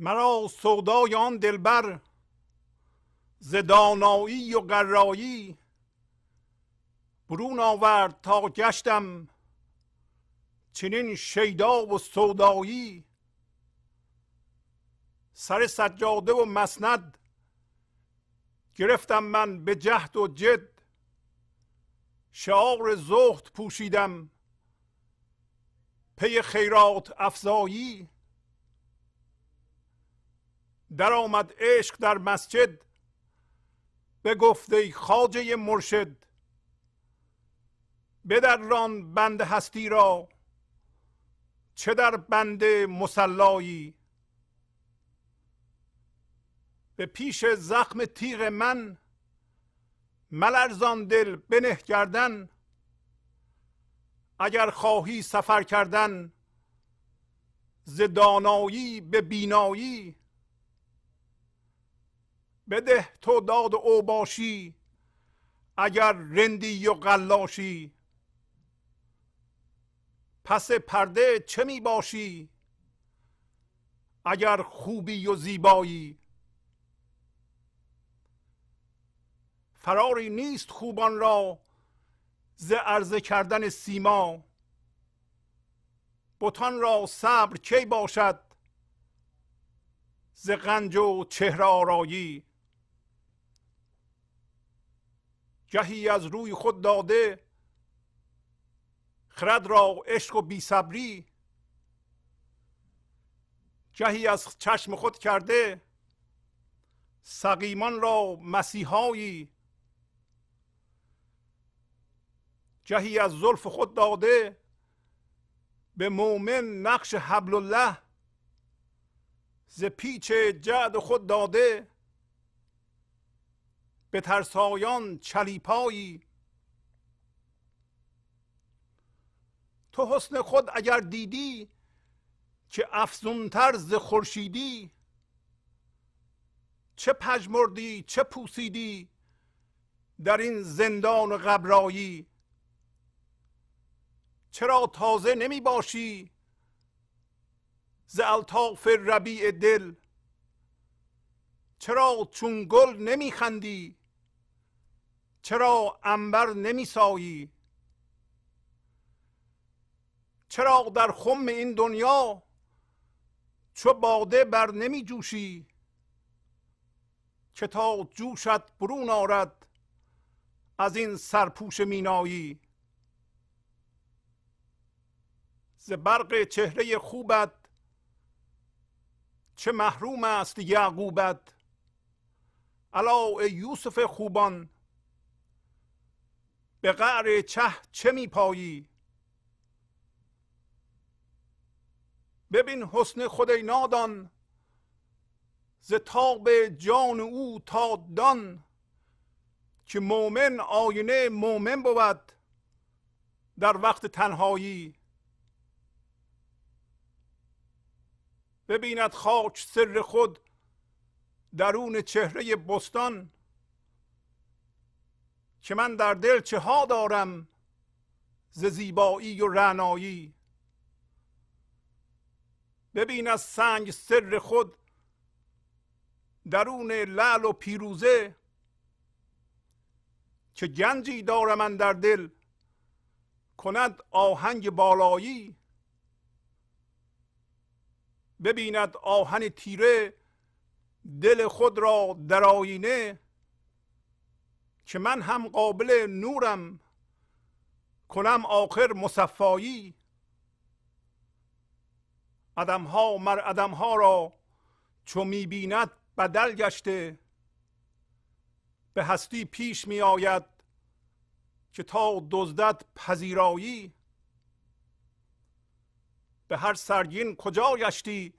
مرا سودای آن دلبر ز دانایی و قرایی برون آورد تا گشتم چنین شیدا و سودایی. سر سجاده و مسند گرفتم من به جهد و جد شعار زهد پوشیدم پی خیرات افزایی. در آمد عشق در مسجد. به گفته خاجه مرشد بدران بند هستی را چه در بند مسلایی؟ به پیش زخم تیغ من ملرزان دل بنه کردن. اگر خواهی سفر کردن ز به بینایی. بده تو داد او باشی اگر رندی و قلاشی. پس پرده چه می باشی؟ اگر خوبی و زیبایی. فراری نیست خوبان را ز عرضه کردن سیما. بتان را صبر کی باشد؟ ز غنج و چهره آرایی. گهی از روی خود داده خرد را عشق و بیصبری گهی از چشم خود کرده سقیمان را مسیحایی گهی از زلف خود داده به مؤمن نقش حبل الله ز پیچ جعد خود داده. به ترسایان چلیپایی. تو حسن خود اگر دیدی که افزونتر ز خورشیدی چه پژمردی چه پوسیدی در این زندان غبرایی؟ چرا تازه نمی باشی ز الطاف ربیع دل؟ چرا چون گل نمی خندی؟ چرا انبر نمی سایی چرا در خم این دنیا چو باده بر نمی جوشی که تا جوشت برون آرد از این سرپوش مینایی؟ ز برق چهره خوبت چه محروم است یعقوبت؟ الا یوسف خوبان به قعر چه چه می پایی ببین حسن خود نادان ز تاب جان او تا دان که مؤمن آینه مؤمن بود در وقت تنهایی. ببیند خاک سر خود درون چهره بستان که من در دل چه ها دارم ز زیبایی و رعنایی. ببین از سنگ سر خود درون لعل و پیروزه. که گنجی دارم من در دل کند آهنگ بالایی. ببیند آهن تیره دل خود را در آینه که من هم قابل نورم کنم آخر مصفایی. ادم ها مر ادم ها را چو می‌بیند بدل گشته به هستی پیش می آید که تا دزدت پذیرایی. به هر سرگین کجا گشتی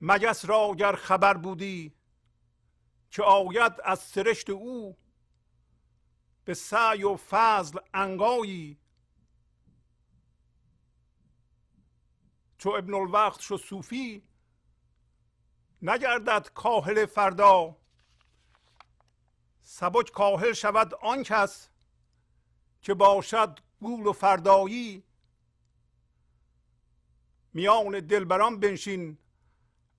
مگس را گر خبر بودی که آید از سرشت او به سعی و فضل انگایی چو ابن الوقت شو صوفی نگردد کاهل فردا. سبک کاهل شود آن کس که باشد گول و فردایی. میان دلبران بنشین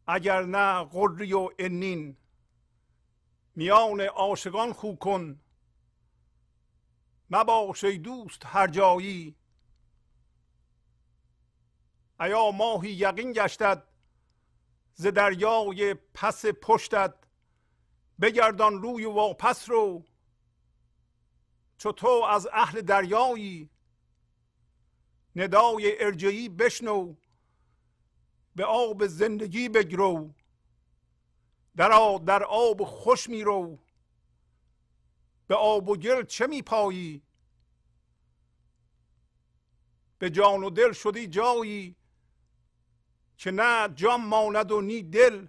اگر نه قری و انین. میان عاشقان خو کن مباش ای دوست هر جایی. ایا ماهی یقین گشتد ز دریای پس پشتت؟ بگردان روی واپس رو. چو تو از اهل دریایی. ندای ارجعی بشنو. به آب زندگی بگرو. در در آب خوش می رو به آب و گل چه می پایی به جان و دل شدی جایی که نه جان ماند و نی دل.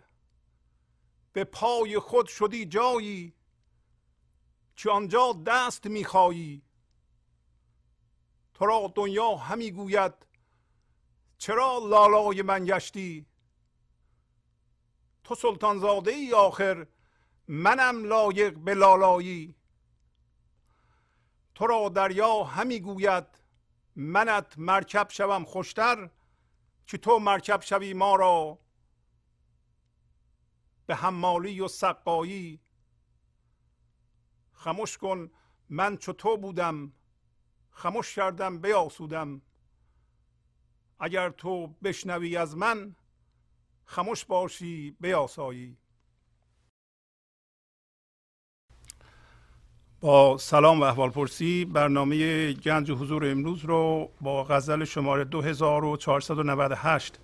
به پای خود شدی جایی که آنجا دست میخوایی تو را دنیا همی گوید چرا لالای من گشتی؟ تو سلطان زاده ای آخر منم لایق به لالایی. تو را دریا همی گوید منت مرکب شوم خوشتر که تو مرکب شوی ما را. به حمالی و سقایی خموش کن من چو تو بودم خموش کردم بیاسودم. اگر تو بشنوی از من خموش باشی بیاسایی. با سلام و احوال پرسی برنامه گنج حضور امروز رو با غزل شماره 2498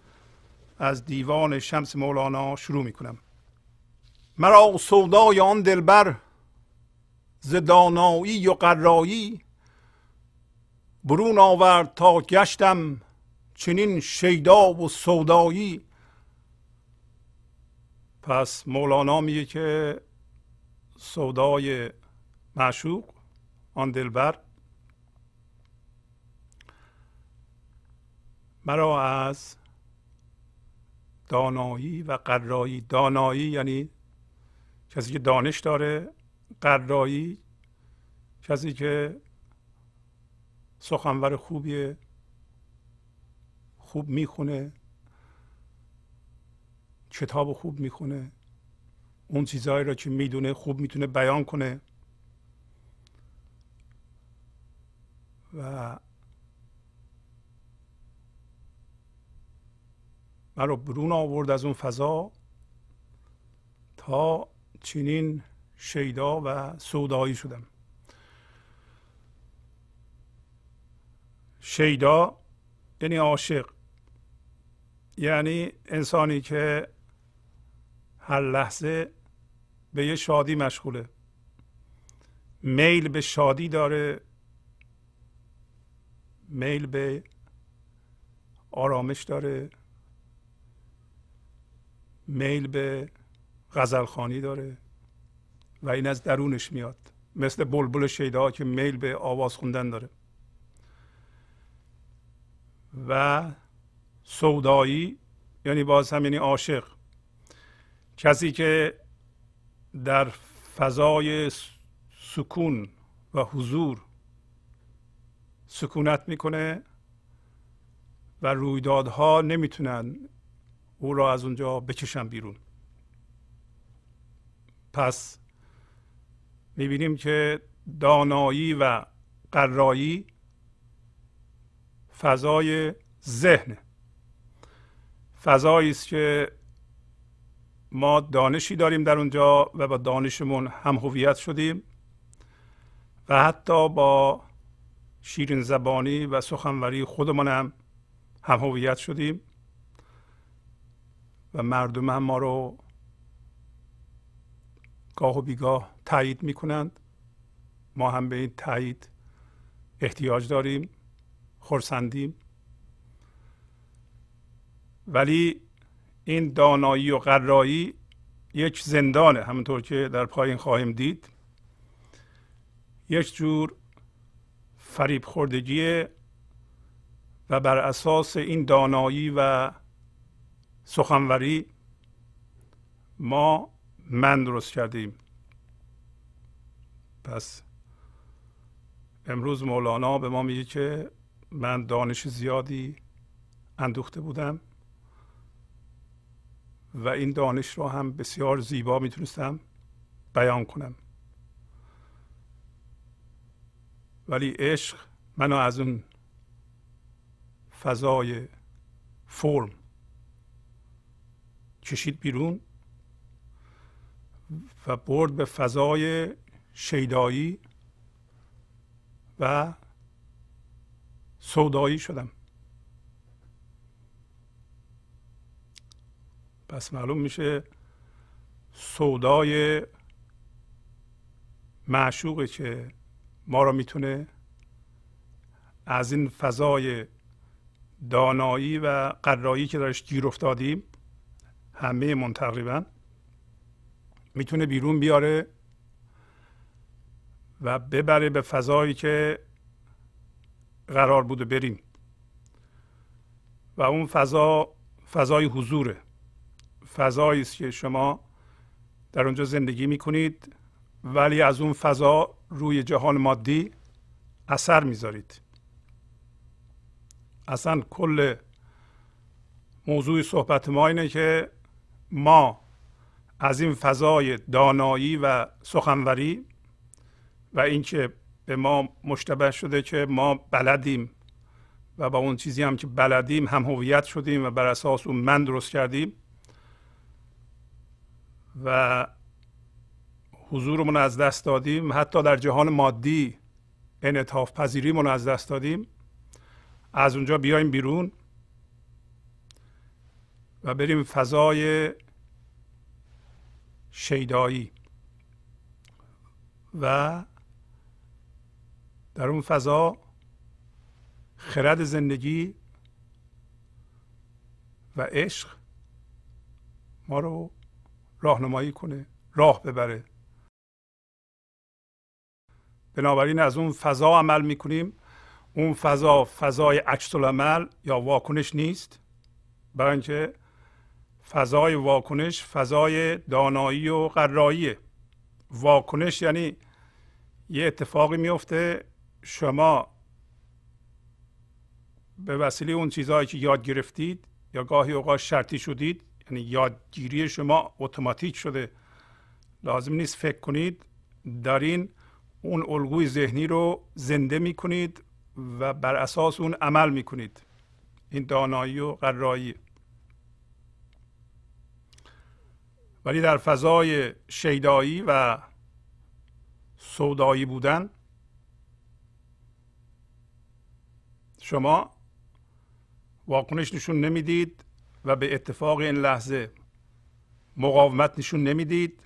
از دیوان شمس مولانا شروع می کنم مرا سودای آن دلبر ز دانایی و قرایی برون آورد تا گشتم چنین شیدا و سودایی. پس مولانا میگه که سودای معشوق آن دلبر. مرا از دانایی و قرایی دانایی یعنی کسی که دانش داره قرایی کسی که سخنور خوبیه خوب می‌خونه کتاب خوب می‌خونه اون چیزهایی را که می‌دونه خوب می‌تونه بیان کنه. و رو برون آورد از اون فضا تا چنین شیدا و سودایی شدم. شیدا یعنی عاشق یعنی انسانی که هر لحظه به یه شادی مشغوله. میل به شادی داره میل به آرامش داره میل به غزلخانی داره و این از درونش میاد. مثل بلبل شیدا که میل به آواز خوندن داره. و سودایی یعنی باز هم یعنی عاشق. کسی که در فضای سکون و حضور سکونت می‌کنه و رویدادها نمی‌تونن او را از اونجا بکشن بیرون. پس می‌بینیم که دانایی و قرایی فضای ذهن فضایی است که ما دانشی داریم در اونجا و با دانشمون هم هویت شدیم و حتی با شیرین زبانی و سخنوری خودمان هم هویت شدیم و مردم هم ما رو گاه و بیگاه تایید می‌کنند. ما هم به این تایید احتیاج داریم خورسندیم ولی این دانایی و قرایی یک زندانه همونطور که در پایین خواهیم دید. یک جور فریب خوردگی و بر اساس این دانایی و سخنوری ما من درست کردیم. پس امروز مولانا به ما میگه که من دانش زیادی اندوخته بودم و این دانش رو هم بسیار زیبا می‌تونستم بیان کنم. ولی عشق منو از اون فضای فرم کشید بیرون و برد به فضای شیدایی و سودایی شدم. پس معلوم میشه سودای معشوقی که ما را می‌تونه از این فضای دانایی و قرایی که درش گیر افتادیم همه من تقریبا می‌تونه بیرون بیاره و ببره به فضایی که قرار بوده بریم. و اون فضا فضای حضوره. فضایی است که شما در اونجا زندگی می‌کنید. ولی از اون فضا روی جهان مادی اثر می‌ذارید. اصلا کل موضوع صحبت ما اینه که ما از این فضای دانایی و سخنوری و اینکه به ما مشتبه شده که ما بلدیم و با اون چیزی هم که بلدیم هم هویت شدیم و بر اساس اون من درست کردیم و حضورمون از دست دادیم. حتی در جهان مادی انعطاف پذیریمون از دست دادیم. از اونجا بیایم بیرون و بریم فضای شیدایی. و در اون فضا خرد زندگی و عشق ما رو راهنمایی کنه راه ببره. بنابراین از اون فضا عمل می‌کنیم. اون فضا فضای عکس عمل یا واکنش نیست. برای اینکه فضای واکنش فضای دانایی و قراییه واکنش یعنی یه اتفاقی میفته شما به وسیله اون چیزهایی که یاد گرفتید یا گاهی اوقات شرطی شدید یعنی یادگیری شما اتوماتیک شده. لازم نیست فکر کنید. دارین اون الگوی ذهنی رو زنده می‌کنید و بر اساس اون عمل می‌کنید. این دانایی و قرایی. ولی در فضای شیدایی و سودایی بودن شما واکنش نشون نمی‌دید و به اتفاق این لحظه مقاومت نشون نمی‌دید.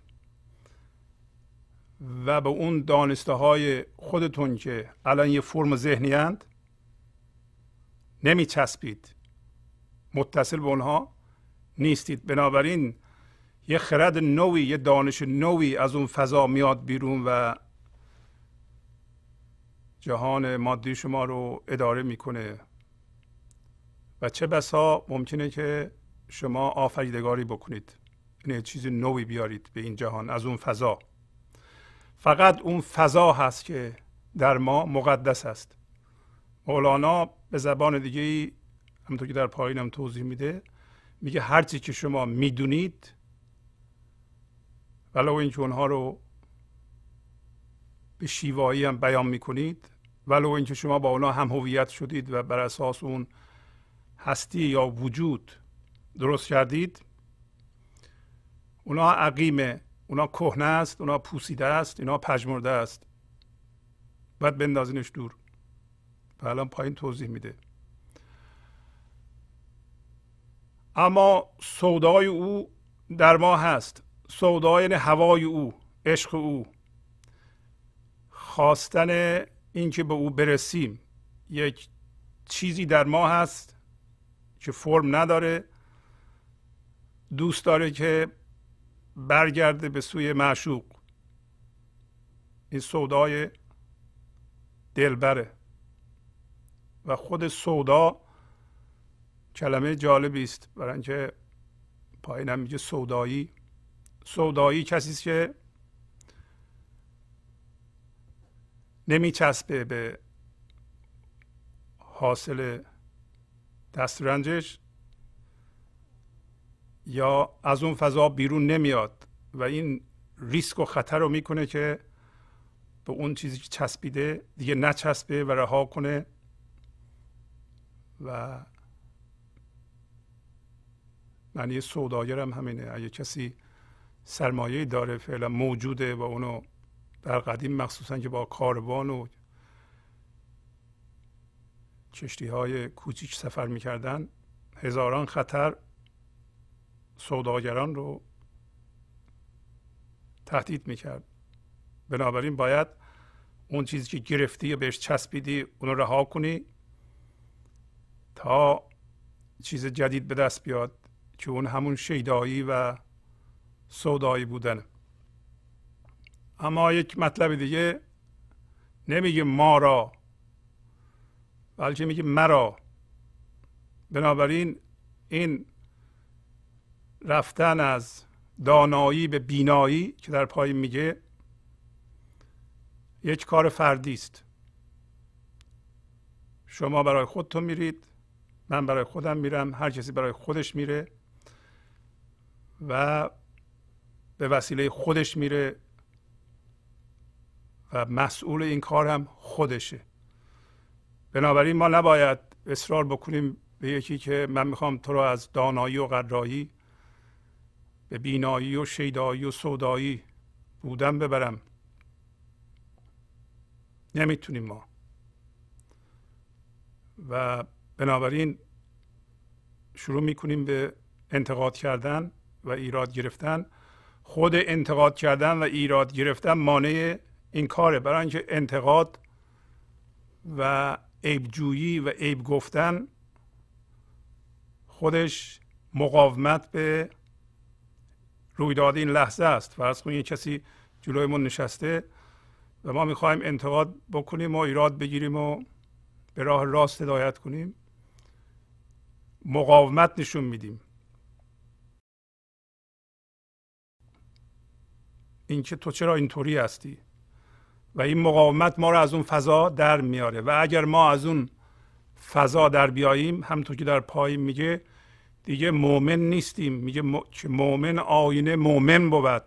و به اون دانسته های خودتون که الان یه فرم ذهنی هند نمی چسبید متصل به اونها نیستید. بنابراین یه خرد نوی یه دانش نوی از اون فضا میاد بیرون و جهان مادی شما رو اداره می‌کنه. و چه بسا ممکنه که شما آفریدگاری بکنید. یعنی چیز نوی بیارید به این جهان از اون فضا. فقط اون فضا هست که در ما مقدس است. مولانا به زبان دیگه همونطور که در پایینم توضیح میده میگه هرچی که شما می‌دونید ولو اینکه اونها رو به شیوایی هم بیان می‌کنید ولو اینکه شما با اونها هم هویت شدید و بر اساس اون هستی یا وجود درست کردید اونا عقیمه اونا کهنه است اونا پوسیده است اینا پژمرده است. باید بندازینش دور. و الان پایین توضیح میده. اما سودای او در ما هست. سودای یعنی هوای او عشق او. خواستن اینکه به او برسیم یک چیزی در ما هست که فرم نداره. دوست داره که برگرده به سوی معشوق. این سودای دلبره. و خود سودا کلمه جالبی است. برای اینکه پایینم میگه سودایی. سودایی کسی است که نمیچسبه به حاصل دسترنجش. یا از اون فضا بیرون نمیاد و این ریسک و خطر رو می‌کنه که به اون چیزی که چسبیده دیگه نچسبه و رها کنه و معنی سوداگر هم همینه. اگه کسی سرمایه داره فعلا موجوده و اونو در قدیم مخصوصا که با کاروان و کشتی های کوچیک سفر می‌کردن هزاران خطر سوداگران رو تهدید می‌کرد. بنابراین باید اون چیزی که گرفتی و بهش چسبیدی اونو رها کنی تا چیز جدید به دست بیاد که اون همون شیدایی و سودایی بودن اما یک مطلب دیگه نمیگه ما را بلکه میگه مرا. بنابراین این رفتن از دانایی به بینایی که در پایین میگه یک کار فردی است. شما برای خودتون میرید من برای خودم میرم هر کسی برای خودش میره و به وسیله خودش میره و مسئول این کار هم خودشه. بنابراین ما نباید اصرار بکنیم به یکی که من می‌خوام تو رو از دانایی و قرایی به بینایی و شیدایی و سودایی بودن ببرم. نمی‌تونیم ما. و بنابراین شروع می‌کنیم به انتقاد کردن و ایراد گرفتن. خود انتقاد کردن و ایراد گرفتن مانع این کاره. برای اینکه انتقاد و عیبجویی و عیب گفتن خودش مقاومت به رویداد این لحظه است فرض کنید کسی جلوی نشسته و ما می‌خوایم انتقاد بکنیم و ایراد بگیریم و به راه راست هدایت کنیم. مقاومت نشون میدیم. اینکه تو چرا اینطوری هستی؟ و این مقاومت ما رو از اون فضا در میاره و اگر ما از اون فضا در بیاییم همونطور که در پایین میگه دیگه مؤمن نیستیم. میگه مؤمن آینه مؤمن بود.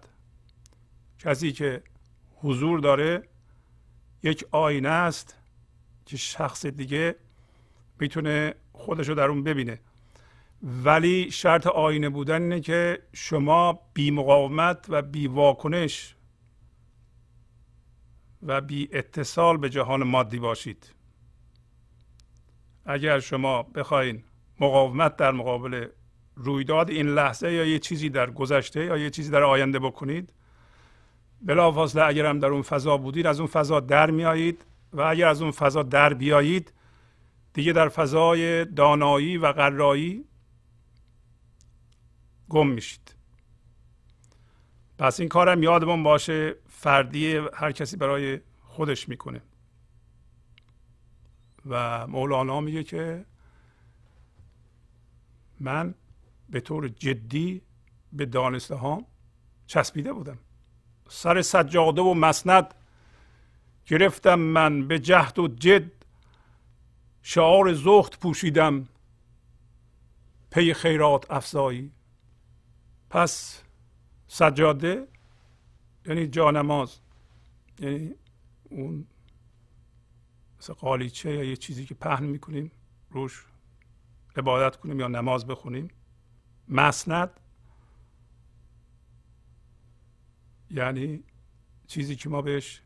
کسی که حضور داره یک آینه است که شخص دیگه می‌تونه خودش رو در اون ببینه. ولی شرط آینه بودن اینه که شما بی مقاومت و بی واکنش و بی اتصال به جهان مادی باشید. اگر شما بخواین مقاومت در مقابل رویداد این لحظه یا یه چیزی در گذشته یا یه چیزی در آینده بکنید. بلافاصله اگر هم در اون فضا بودید از اون فضا در میایید و اگر از اون فضا در بیایید دیگه در فضای دانایی و قرایی گم میشید. پس این کارم یادمون باشه فردی هر کسی برای خودش می‌کنه. و مولانا میگه که من به طور جدی به دانسته ها چسبیده بودم. سر سجاده و مسند گرفتم من به جهد و جد. شعار زخت پوشیدم پی خیرات افزایی. پس سجاده یعنی جانماز یعنی اون مثل قالیچه یا یه چیزی که پهن می‌کنیم روش عبادت کنیم یا نماز بخونیم. مسند یعنی چیزی که ما بهش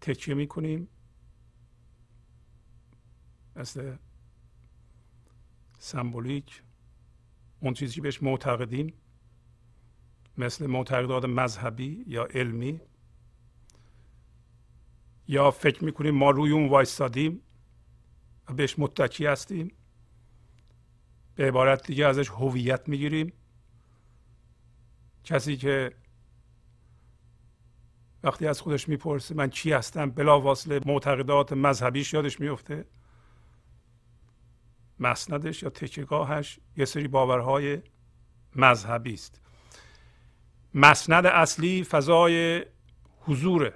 تکیه می‌کنیم. مثل سمبولیک اون چیزی که بهش معتقدیم. مثل معتقدات مذهبی یا علمی. یا فکر می‌کنیم ما روی اون وایستادیم. و بهش متکی هستیم. به عبارت دیگه ازش هویت می‌گیریم. کسی که وقتی از خودش می‌پرسه من چی هستم بلافاصله معتقدات مذهبیش یادش میفته مسندش یا تکیگاهش یه سری باورهای مذهبی است. مسند اصلی فضای حضوره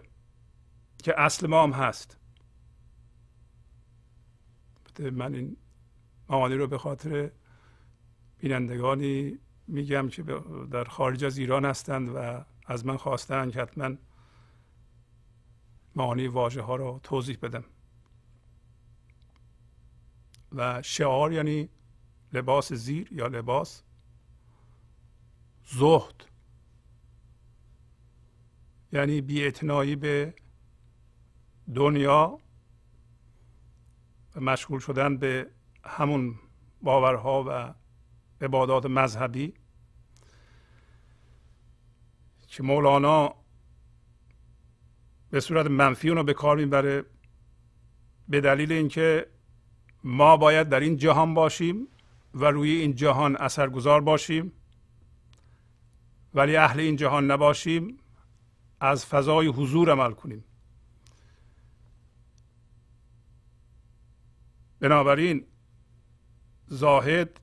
که اصل ما هم هست. من این معانی رو به خاطر بینندگانی میگم که در خارج از ایران هستند و از من خواستن که حتما معانی واژه ها رو توضیح بدم. و شعار یعنی لباس زیر یا لباس زهد. یعنی بی به دنیا مشغول شدن به همون باورها و عبادات مذهبی که مولانا به صورت منفی اونو به کار می‌بره به دلیل اینکه ما باید در این جهان باشیم و روی این جهان اثرگذار باشیم. ولی اهل این جهان نباشیم از فضای حضور عمل کنیم. بنابراین زاهد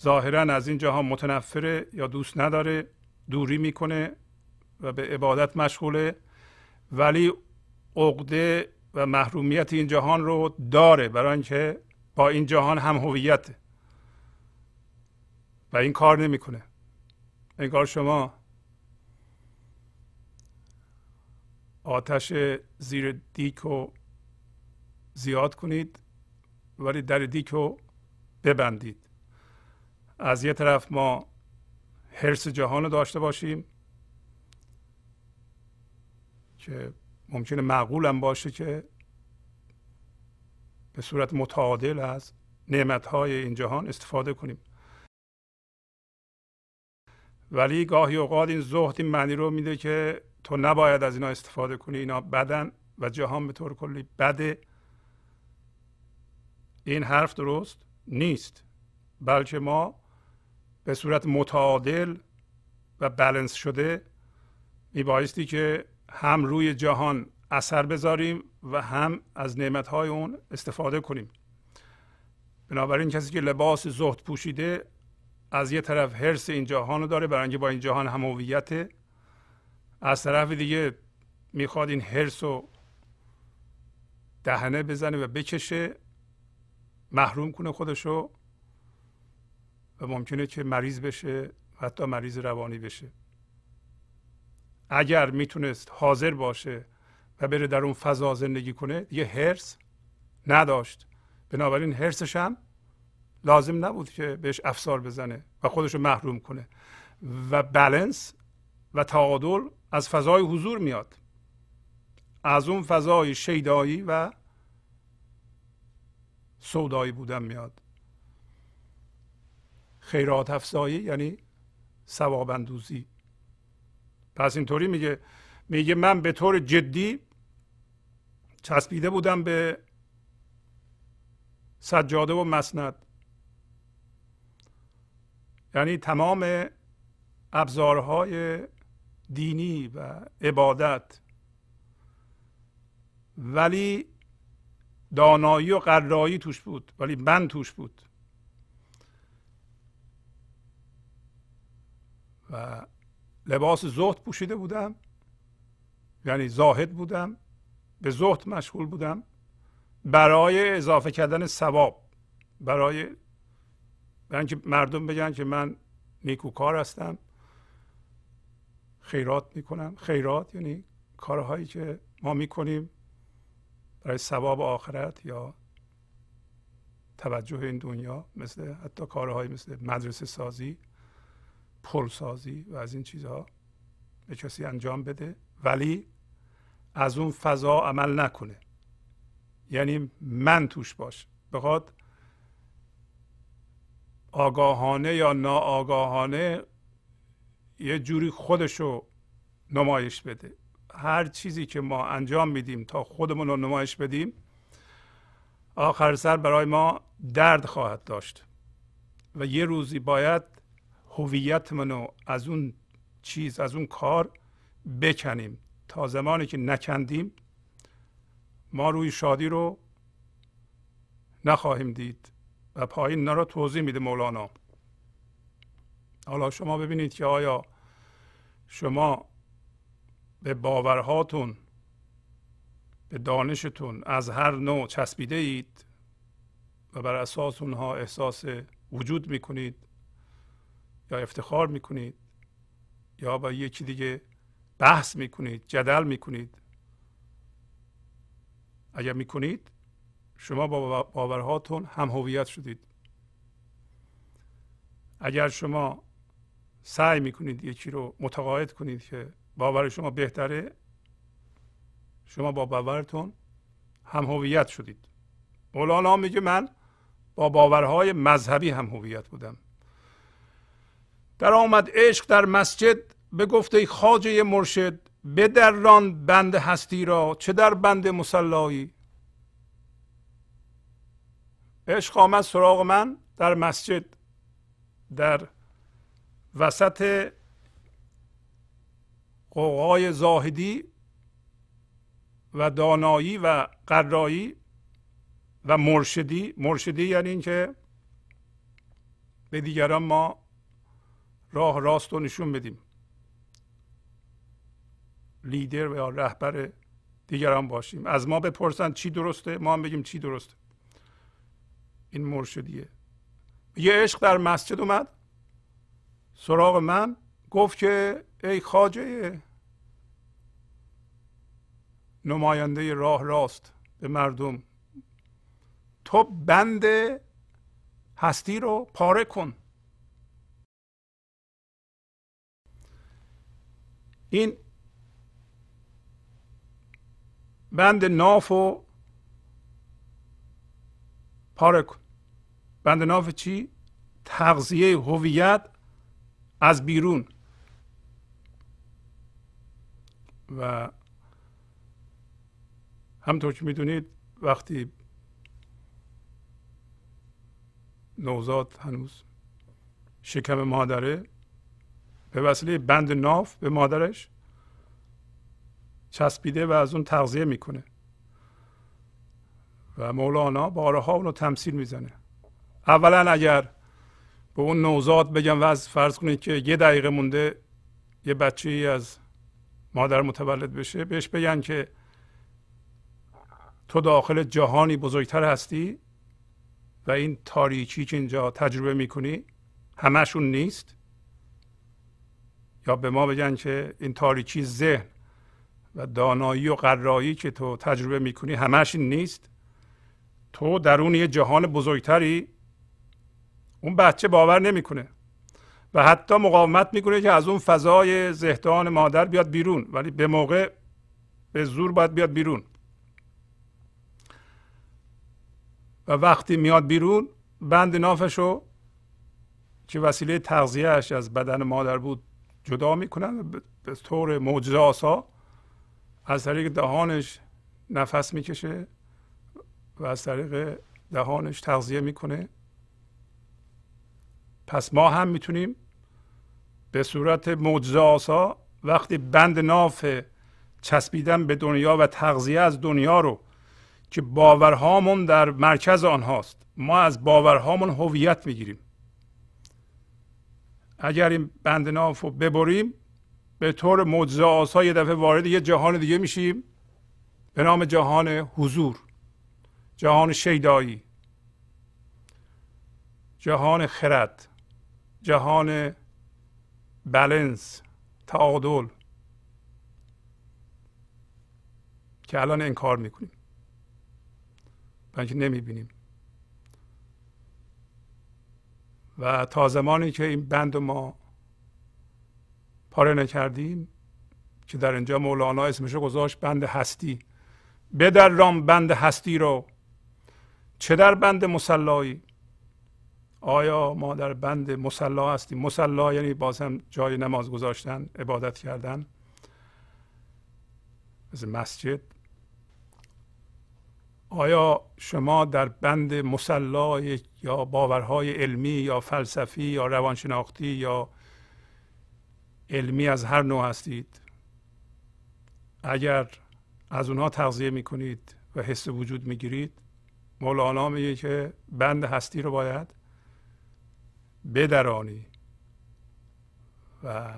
ظاهرا از این جهان متنفره یا دوست نداره دوری می‌کنه و به عبادت مشغوله. ولی عقده و محرومیت این جهان رو داره برای اینکه با این جهان هم هویت. و این کار نمی‌کنه. انگار شما آتش زیر دیک رو زیاد کنید ولی در دیک ببندید. از یه طرف ما حرس جهان رو داشته باشیم که ممکنه معقول هم باشه که به صورت متعادل از های این جهان استفاده کنیم. ولی گاهی اوقات این زهد این معنی رو میده که تو نباید از اینا استفاده کنی. اینا بدن و جهان به طور کلی بده. این حرف درست نیست. بلکه ما به صورت متعادل و بلنس شده میبایستی که هم روی جهان اثر بذاریم و هم از های اون استفاده کنیم. بنابراین کسی که لباس زهد پوشیده از یه طرف حرس این جهان رو داره برای با این جهان هم از طرف دیگه می‌خواد این حرس رو دهنه بزنه و بکشه. محروم کنه خودشو و ممکنه که مریض بشه و حتی مریض روانی بشه. اگر می‌تونست حاضر باشه و بره در اون فضا زندگی کنه یه هرس نداشت. بنابراین هرسش هم لازم نبود که بهش افسار بزنه و خودش رو محروم کنه. و بلنس و تعادل از فضای حضور میاد. از اون فضای شیدایی و سودایی بودن میاد. خیرات افزایی یعنی ثواب اندوزی. پس اینطوری میگه میگه من به طور جدی چسبیده بودم به سجاده و مسند. یعنی تمام ابزارهای دینی و عبادت. ولی دانایی و قرایی توش بود ولی من توش بود. و لباس زهد پوشیده بودم. یعنی زاهد بودم. به زهد مشغول بودم. برای اضافه کردن ثواب. برای اینکه مردم بگن که من نیکوکار هستم. خیرات می‌کنم. خیرات یعنی کارهایی که ما می‌کنیم. برای ثواب آخرت یا توجه این دنیا مثل حتی کارهایی مثل مدرسه سازی پل سازی و از این چیزها به کسی انجام بده. ولی از اون فضا عمل نکنه. یعنی من توش باش. بخواد آگاهانه یا ناآگاهانه یه جوری خودشو نمایش بده. هر چیزی که ما انجام میدیم تا خودمون رو نمایش بدیم آخر سر برای ما درد خواهد داشت و یه روزی باید هویتمون رو از اون چیز از اون کار بکنیم. تا زمانی که نکندیم ما روی شادی رو نخواهیم دید و پایین را توضیح میده مولانا. حالا شما ببینید که آیا شما به باورهاتون به دانشتون از هر نوع چسبیده اید و بر اساس اونها احساس وجود می‌کنید یا افتخار می‌کنید یا با یکی دیگه بحث می‌کنید جدل می‌کنید. اگر می‌کنید شما با باورهاتون هم هویت شدید. اگر شما سعی می‌کنید یکی رو متقاعد کنید که باور شما بهتره؟ شما با باورتون هم هویت شدید. مولانا میگه من با باورهای مذهبی هم هویت بودم. در آمد عشق در مسجد به گفته خاجه مرشد بدران بند هستی را چه در بند مسلایی؟ عشق آمد سراغ من در مسجد در وسط قوقای زاهدی و دانایی و قرایی و مرشدی مرشدی یعنی اینکه به دیگران ما راه راست رو نشون بدیم. لیدر و یا رهبر دیگران باشیم. از ما بپرسن چی درسته ما هم بگیم چی درسته. این مرشدیه. یه عشق در مسجد اومد. سراغ من. گفت که ای خاجه نماینده راه راست به مردم تو بند هستی رو پاره کن. این بند ناف و پاره کن. بند ناف چی؟ تغذیه هویت از بیرون. و همطور که می‌دونید وقتی نوزاد هنوز شکم مادره به وسیله بند ناف به مادرش چسبیده و از اون تغذیه می‌کنه. و مولانا بارها اونو تمثیل می‌زنه. اولا اگر به اون نوزاد بگم و از فرض کنید که یه دقیقه مونده یه بچه ای از مادر متولد بشه بهش بگن که تو داخل جهانی بزرگتر هستی و این تاریکی که اینجا تجربه می‌کنی همشون نیست؟ یا به ما بگن که این تاریکی ذهن و دانایی و قرایی که تو تجربه می‌کنی همش این نیست؟ تو درون یه جهان بزرگتری؟ اون بچه باور نمی‌کنه. و حتی مقاومت می‌کنه که از اون فضای زهدان مادر بیاد بیرون. ولی به موقع به زور باید بیاد بیرون. و وقتی میاد بیرون بند نافشو که وسیله تغذیهش از بدن مادر بود جدا می‌کنن به طور معجزه آسا از طریق دهانش نفس می‌کشه و از طریق دهانش تغذیه می‌کنه. پس ما هم می‌تونیم به صورت معجزه آسا وقتی بند ناف چسبیدن به دنیا و تغذیه از دنیا رو که باورهامون در مرکز آنهاست ما از باورهامون هویت می‌گیریم. اگر این بند ناف رو ببریم به طور معجزه آسا یه دفعه وارد یه جهان دیگه میشیم. به نام جهان حضور جهان شیدایی جهان خرد جهان بلنس تعادل. که الان انکار می‌کنیم. بلکه نمی‌بینیم. و تا زمانی که این بند ما پاره نکردیم که در اینجا مولانا اسمشو گذاشت بند هستی. بدر رام بند هستی رو. چه در بند مسلایی؟ آیا ما در بند مسلا هستیم؟ مسلا یعنی باز هم جای نماز گذاشتن عبادت کردن. مثل مسجد. آیا شما در بند مسلا یا باورهای علمی یا فلسفی یا روانشناختی یا علمی از هر نوع هستید؟ اگر از اونها تغذیه می‌کنید و حس وجود می‌گیرید مولانا میگه که بند هستی رو باید بدرانی. و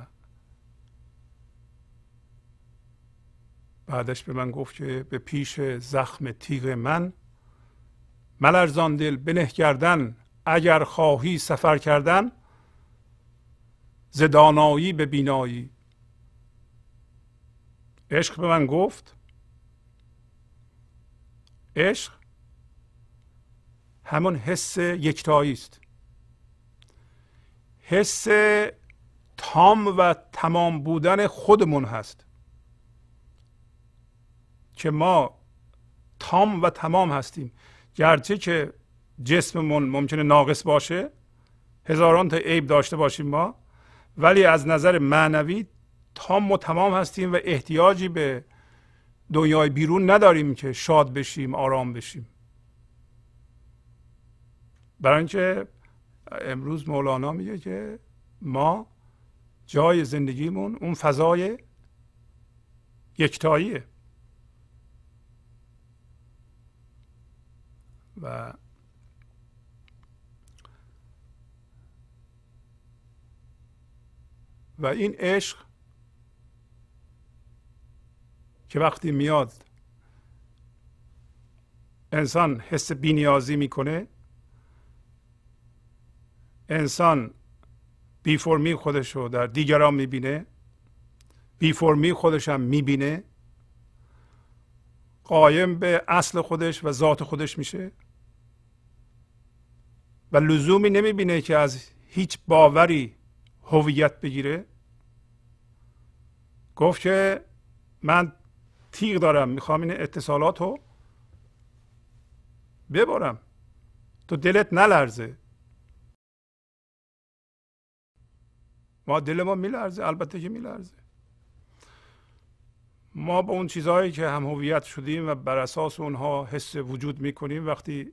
بعدش به من گفت که به پیش زخم تیغ من ملرزان دل بنه کردن اگر خواهی سفر کردن زدانایی به بینایی. عشق به من گفت عشق همون حس یکتایی است. حس تام و تمام بودن خودمون هست. که ما تام و تمام هستیم. گرچه که جسممون ممکنه ناقص باشه هزاران تا عیب داشته باشیم ما ولی از نظر معنوی تام و تمام هستیم و احتیاجی به دنیای بیرون نداریم که شاد بشیم آرام بشیم. برای اینکه امروز مولانا میگه که ما جای زندگیمون اون فضای یکتاییه. و و این عشق که وقتی میاد انسان حس بینیازی می‌کنه انسان بی فرمی خودش رو در دیگران می‌بینه بی فرمی خودش هم می‌بینه قایم به اصل خودش و ذات خودش میشه و لزومی نمی‌بینه که از هیچ باوری هویت بگیره. گفت که من تیغ دارم می‌خوام این اتصالات رو ببرم. تو دلت نلرزه. ما دل ما میلرزه البته که میلرزه. ما با اون چیزهایی که هم هویت شدیم و بر اساس اونها حس وجود می‌کنیم وقتی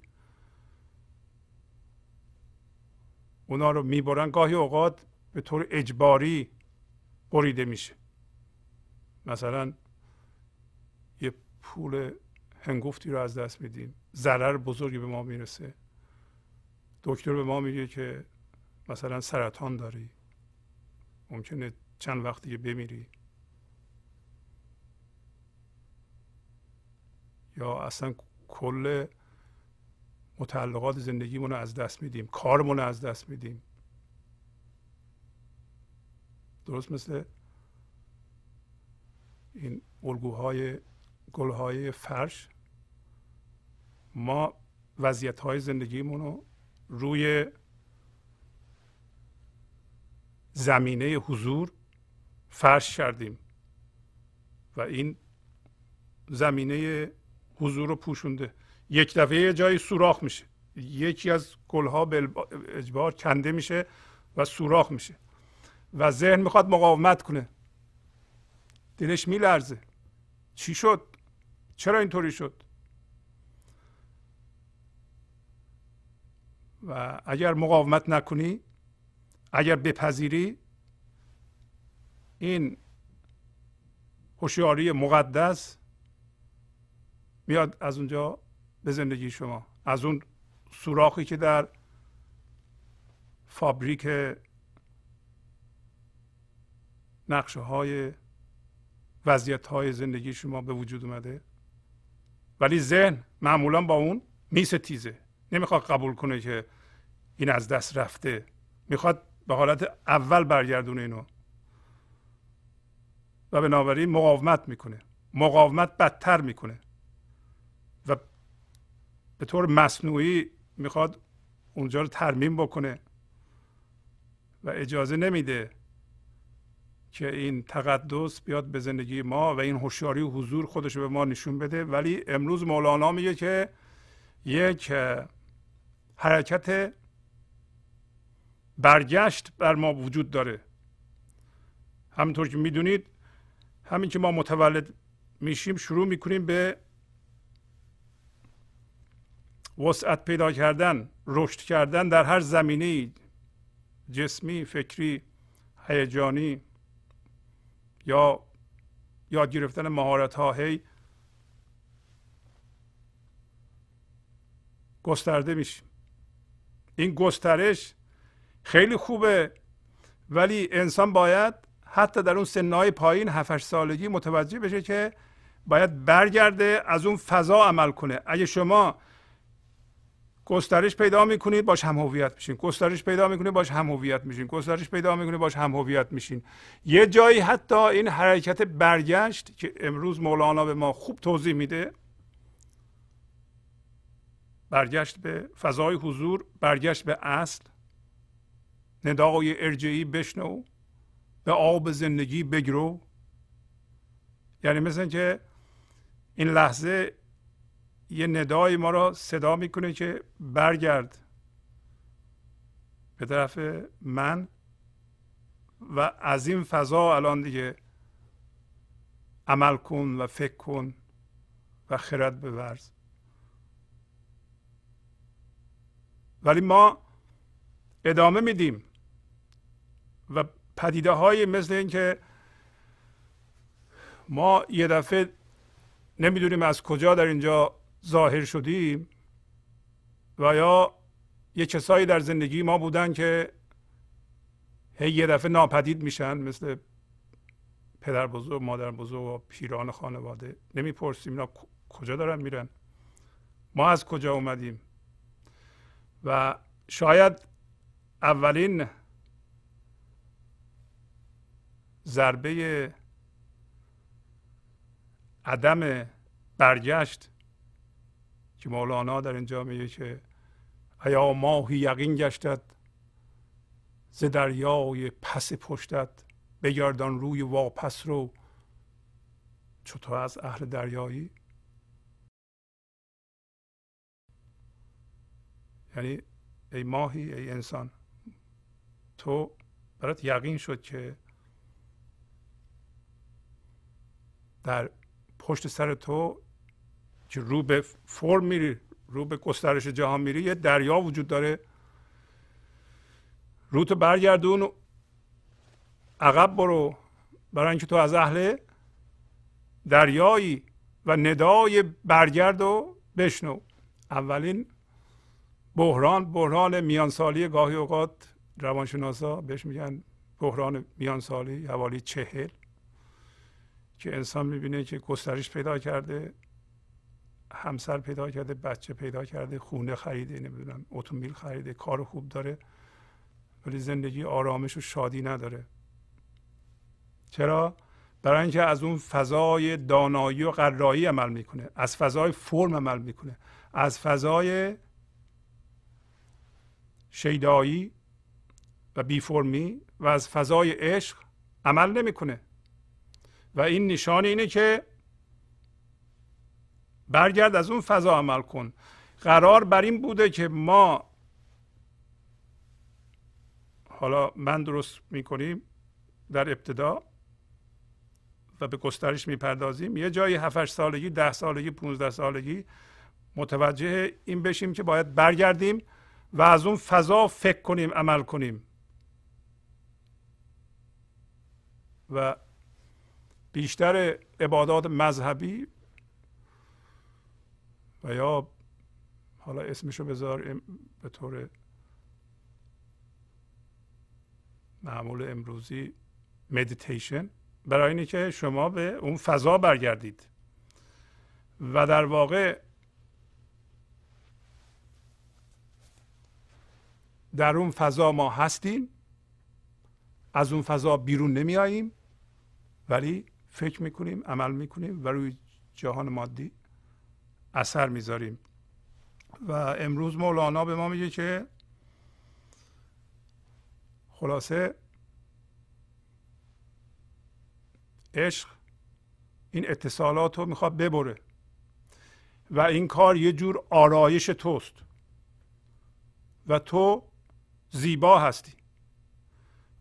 اونا رو می‌برن گاهی اوقات به طور اجباری بریده میشه. مثلا یه پول هنگفتی رو از دست میدیم ضرر بزرگی به ما می‌رسه. دکتر به ما میگه که مثلا سرطان داری. ممکنه چند وقت دیگه بمیری. یا اصلا کل متعلقات زندگیمون رو از دست میدیم کارمون رو از دست میدیم. درست مثل این الگوهای گلهای فرش. ما وضعیت های زندگیمون رو روی زمینه حضور فرش کردیم. و این زمینه حضور رو پوشونده. یک دفعه یه جایی سوراخ میشه. یکی از گلها به اجبار کنده میشه و سوراخ میشه. و ذهن می‌خواد مقاومت کنه. دلش میلرزه. چی شد؟ چرا اینطوری شد؟ و اگر مقاومت نکنی اگر بپذیری این هوشیاری مقدس میاد از اونجا به زندگی شما. از اون سوراخی که در فابریک نقشه های وضعیت های زندگی شما به وجود اومده. ولی ذهن معمولا با اون تیزه نمی‌خواد قبول کنه که این از دست رفته. می‌خواد به حالت اول برگردونه اینو. و بنابراین مقاومت می‌کنه. مقاومت بدتر می‌کنه. و به طور مصنوعی می‌خواد اونجا رو ترمیم بکنه. و اجازه نمیده که این تقدس بیاد به زندگی ما و این هوشیاری و حضور خودش به ما نشون بده. ولی امروز مولانا میگه که یک حرکت برگشت بر ما وجود داره. همینطور که می‌دونید همین که ما متولد میشیم شروع می‌کنیم به وسعت پیدا کردن رشد کردن در هر زمینه جسمی فکری هیجانی یا یاد گرفتن مهارت ها هی گسترده میشیم. این گسترش خیلی خوبه. ولی انسان باید حتی در اون سنهای پایین 7 سالگی متوجه بشه که باید برگرده از اون فضا عمل کنه. اگه شما گسترش پیدا می‌کنید باش هم هویت میشین. گسترش پیدا می‌کنید باش هم هویت میشین. گسترش پیدا می‌کنید باش هم هویت میشین. یه جایی حتی این حرکت برگشت که امروز مولانا به ما خوب توضیح میده. برگشت به فضای حضور برگشت به اصل. ندای ارجعی بشنو به آب زندگی بگرو. یعنی مثل که این لحظه یه ندای ما را صدا می‌کنه که برگرد به طرف من و از این فضا الان دیگه عمل کن و فکر کن و خرد بورز. ولی ما ادامه میدیم. و پدیده های مثل اینکه ما یه دفعه نمی‌دونیم از کجا در اینجا ظاهر شدیم و یا یه کسایی در زندگی ما بودن که هی یه دفعه ناپدید میشن مثل پدر بزرگ مادر بزرگ و پیران خانواده. نمی‌پرسیم اینا کجا دارن میرن. ما از کجا اومدیم؟ و شاید اولین ضربه عدم برگشت که مولانا در اینجا میگه که ایا ماهی یقین گشتد ز دریای پس پشتت بگردان روی واپس رو. چطور از اهل دریایی؟ یعنی ای ماهی ای انسان تو برات یقین شد که در پشت سر تو که رو به فرم میری رو به گسترش جهان میری یه دریا وجود داره. رو تو برگردون عقب برو. برای اینکه تو از اهل دریایی و ندای برگرد و بشنو. اولین بحران بحران میانسالی گاهی اوقات روانشناسا بهش میگن بحران میانسالی حوالی چهل. که انسان می‌بینه که گسترش پیدا کرده همسر پیدا کرده بچه پیدا کرده خونه خریده نمی‌دونم اتومبیل خریده کار خوب داره ولی زندگی آرامش و شادی نداره. چرا؟ برای اینکه از اون فضای دانایی و قرایی عمل می‌کنه از فضای فرم عمل می‌کنه از فضای شیدایی و بیفرمی و از فضای عشق عمل نمی‌کنه. و این نشان اینه که برگرد از اون فضا عمل کن. قرار بر این بوده که ما حالا من درست می‌کنیم در ابتدا و به گسترش می‌پردازیم. یه جایی 7 سالگی ده سالگی 15 سالگی متوجه این بشیم که باید برگردیم و از اون فضا فکر کنیم عمل کنیم. و بیشتر عبادات مذهبی و یا حالا اسمشو بذار به طور معمول امروزی مدیتیشن برای اینه که شما به اون فضا برگردید. و در واقع در اون فضا ما هستیم. از اون فضا بیرون نمیاییم ولی فکر می‌کنیم عمل می‌کنیم و روی جهان مادی اثر می‌ذاریم. و امروز مولانا به ما میگه که خلاصه عشق این اتصالات رو می‌خواد ببره و این کار یه جور آرایش توست و تو زیبا هستی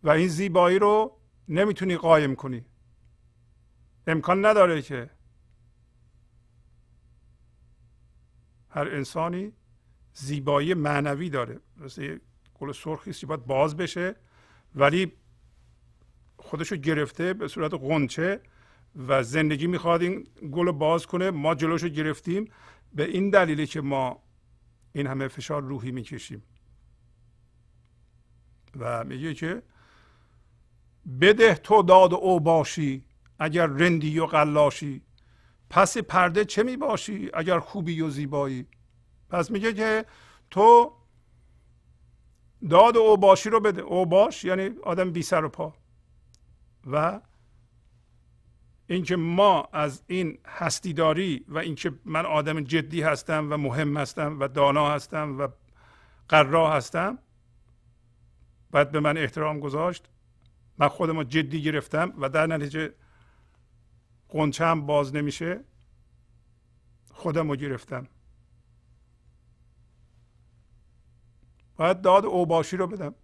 و این زیبایی رو نمی‌تونی قایم کنی. امکان نداره که هر انسانی زیبایی معنوی داره. مثل گل سرخی باید باز بشه ولی خودشو گرفته به صورت قنچه و زندگی می‌خواد این گل باز کنه. ما جلوشو گرفتیم به این دلیلی که ما این همه فشار روحی می‌کشیم. و میگه که بده تو داد او باشی. اگر رندی و قلاشی پس پرده چه می باشی اگر خوبی و زیبایی؟ پس میگه که تو داد اوباشی رو بده. اوباش یعنی آدم بی سر و پا. و اینکه ما از این هستیداری و اینکه من آدم جدی هستم و مهم هستم و دانا هستم و قرا هستم باید به من احترام گذاشت. من خودم جدی گرفتم و در نتیجه قنچه هم باز نمیشه. خودم رو گرفتم. باید داد اوباشی رو بدم.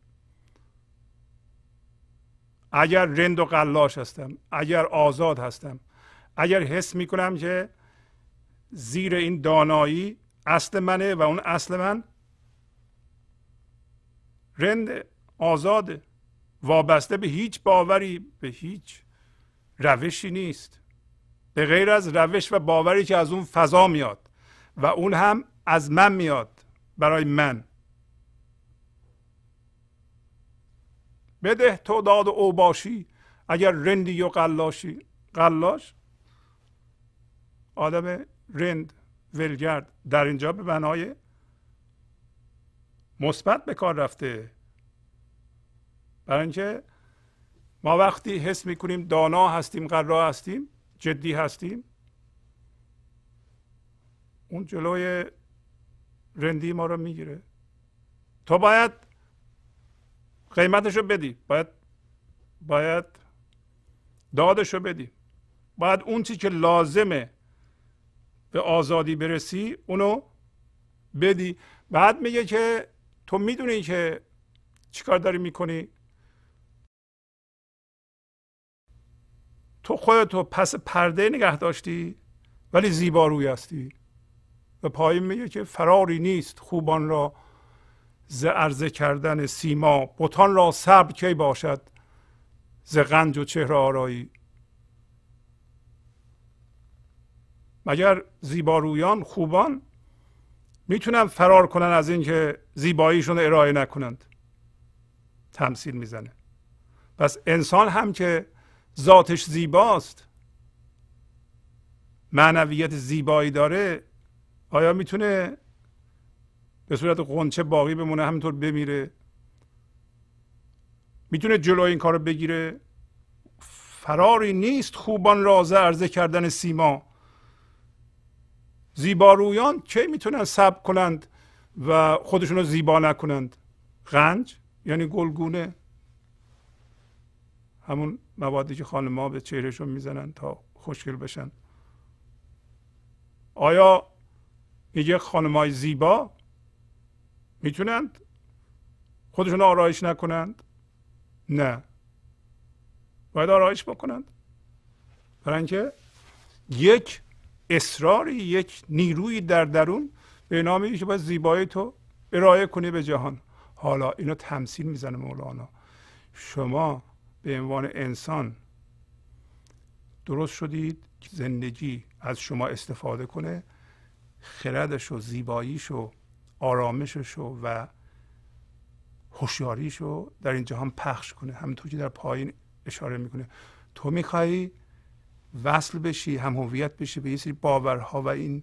اگر رند و قلاش هستم اگر آزاد هستم اگر حس می‌کنم که زیر این دانایی اصل منه و اون اصل من رند آزاده وابسته به هیچ باوری به هیچ روشی نیست. به غیر از روش و باوری که از اون فضا میاد و اون هم از من میاد برای من. بده تو داد او باشی اگر رندی و قلاشی. قلاش؟ آدم رند ولگرد. در اینجا به بنای مثبت به کار رفته. برای اینکه ما وقتی حس می‌کنیم دانا هستیم قرا هستیم جدی هستیم؟ اون جلوی رندی ما رو می‌گیره. تو باید قیمتش رو بدی. باید باید دادش رو بدی. باید اون چی که لازمه به آزادی برسی اونو بدی. بعد میگه که تو می‌دونی که چیکار داری می‌کنی؟ تو خودتو پس پرده نگه داشتی ولی زیبا روی هستی. و پایین میگه که فراری نیست خوبان را ز عرضه کردن سیما بتان را صبر کی باشد ز غنج و چهره آرایی. مگر زیبارویان خوبان می‌تونن فرار کنن از اینکه زیباییشون ارائه نکنند؟ تمثیل می‌زنه. پس انسان هم که ذاتش زیباست. معنویت زیبایی داره. آیا می‌تونه به صورت قنچه باقی بمونه همینطور بمیره؟ می‌تونه جلو این کار بگیره؟ فراری نیست خوبان رازه عرضه کردن سیما. زیبارویان کی می‌تونن صبر کنند و خودشون رو زیبا نکنند؟ غنج یعنی گلگونه. همون موادی که خانم به چهرهشون می‌زنن تا خوشگل بشن. آیا میگه خانمای زیبا می‌تونند خودشون آرایش نکنند؟ نه. باید آرایش بکنند. برای اینکه یک اصراری یک نیروی در درون به نامی که باید زیبایی تو ارائه کنی به جهان. حالا اینو تمثیل می‌زنه مولانا. شما به عنوان انسان. درست شدید که زندگی از شما استفاده کنه خردش و زیباییش و آرامشش و هوشیاریش رو در این جهان پخش کنه. همونطور که در پایین اشاره می‌کنه. تو می‌خوای وصل بشی هم هویت بشی به یه سری باورها و این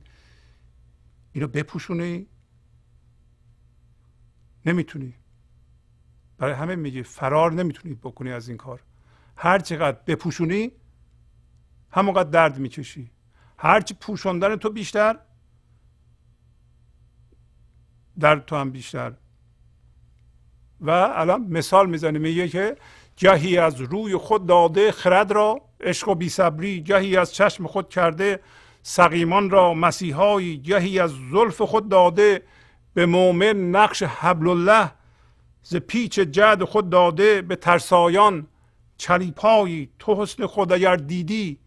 اینو بپوشونی. نمی‌تونی. برای همه میگه فرار نمی‌تونی بکنی از این کار. هر چقدر بپوشونی همونقدر درد می‌کشی. هرچی پوشوندن تو بیشتر در تو هم بیشتر. و الان مثال می‌زنه میگه که گهی از روی خود داده خرد را عشق و بیصبری گهی از چشم خود کرده سقیمان را مسیحایی گهی از زلف خود داده به مؤمن نقش حبل الله ز پیچ جد خود داده به ترسایان چلیپایی تو حسن خود اگر دیدی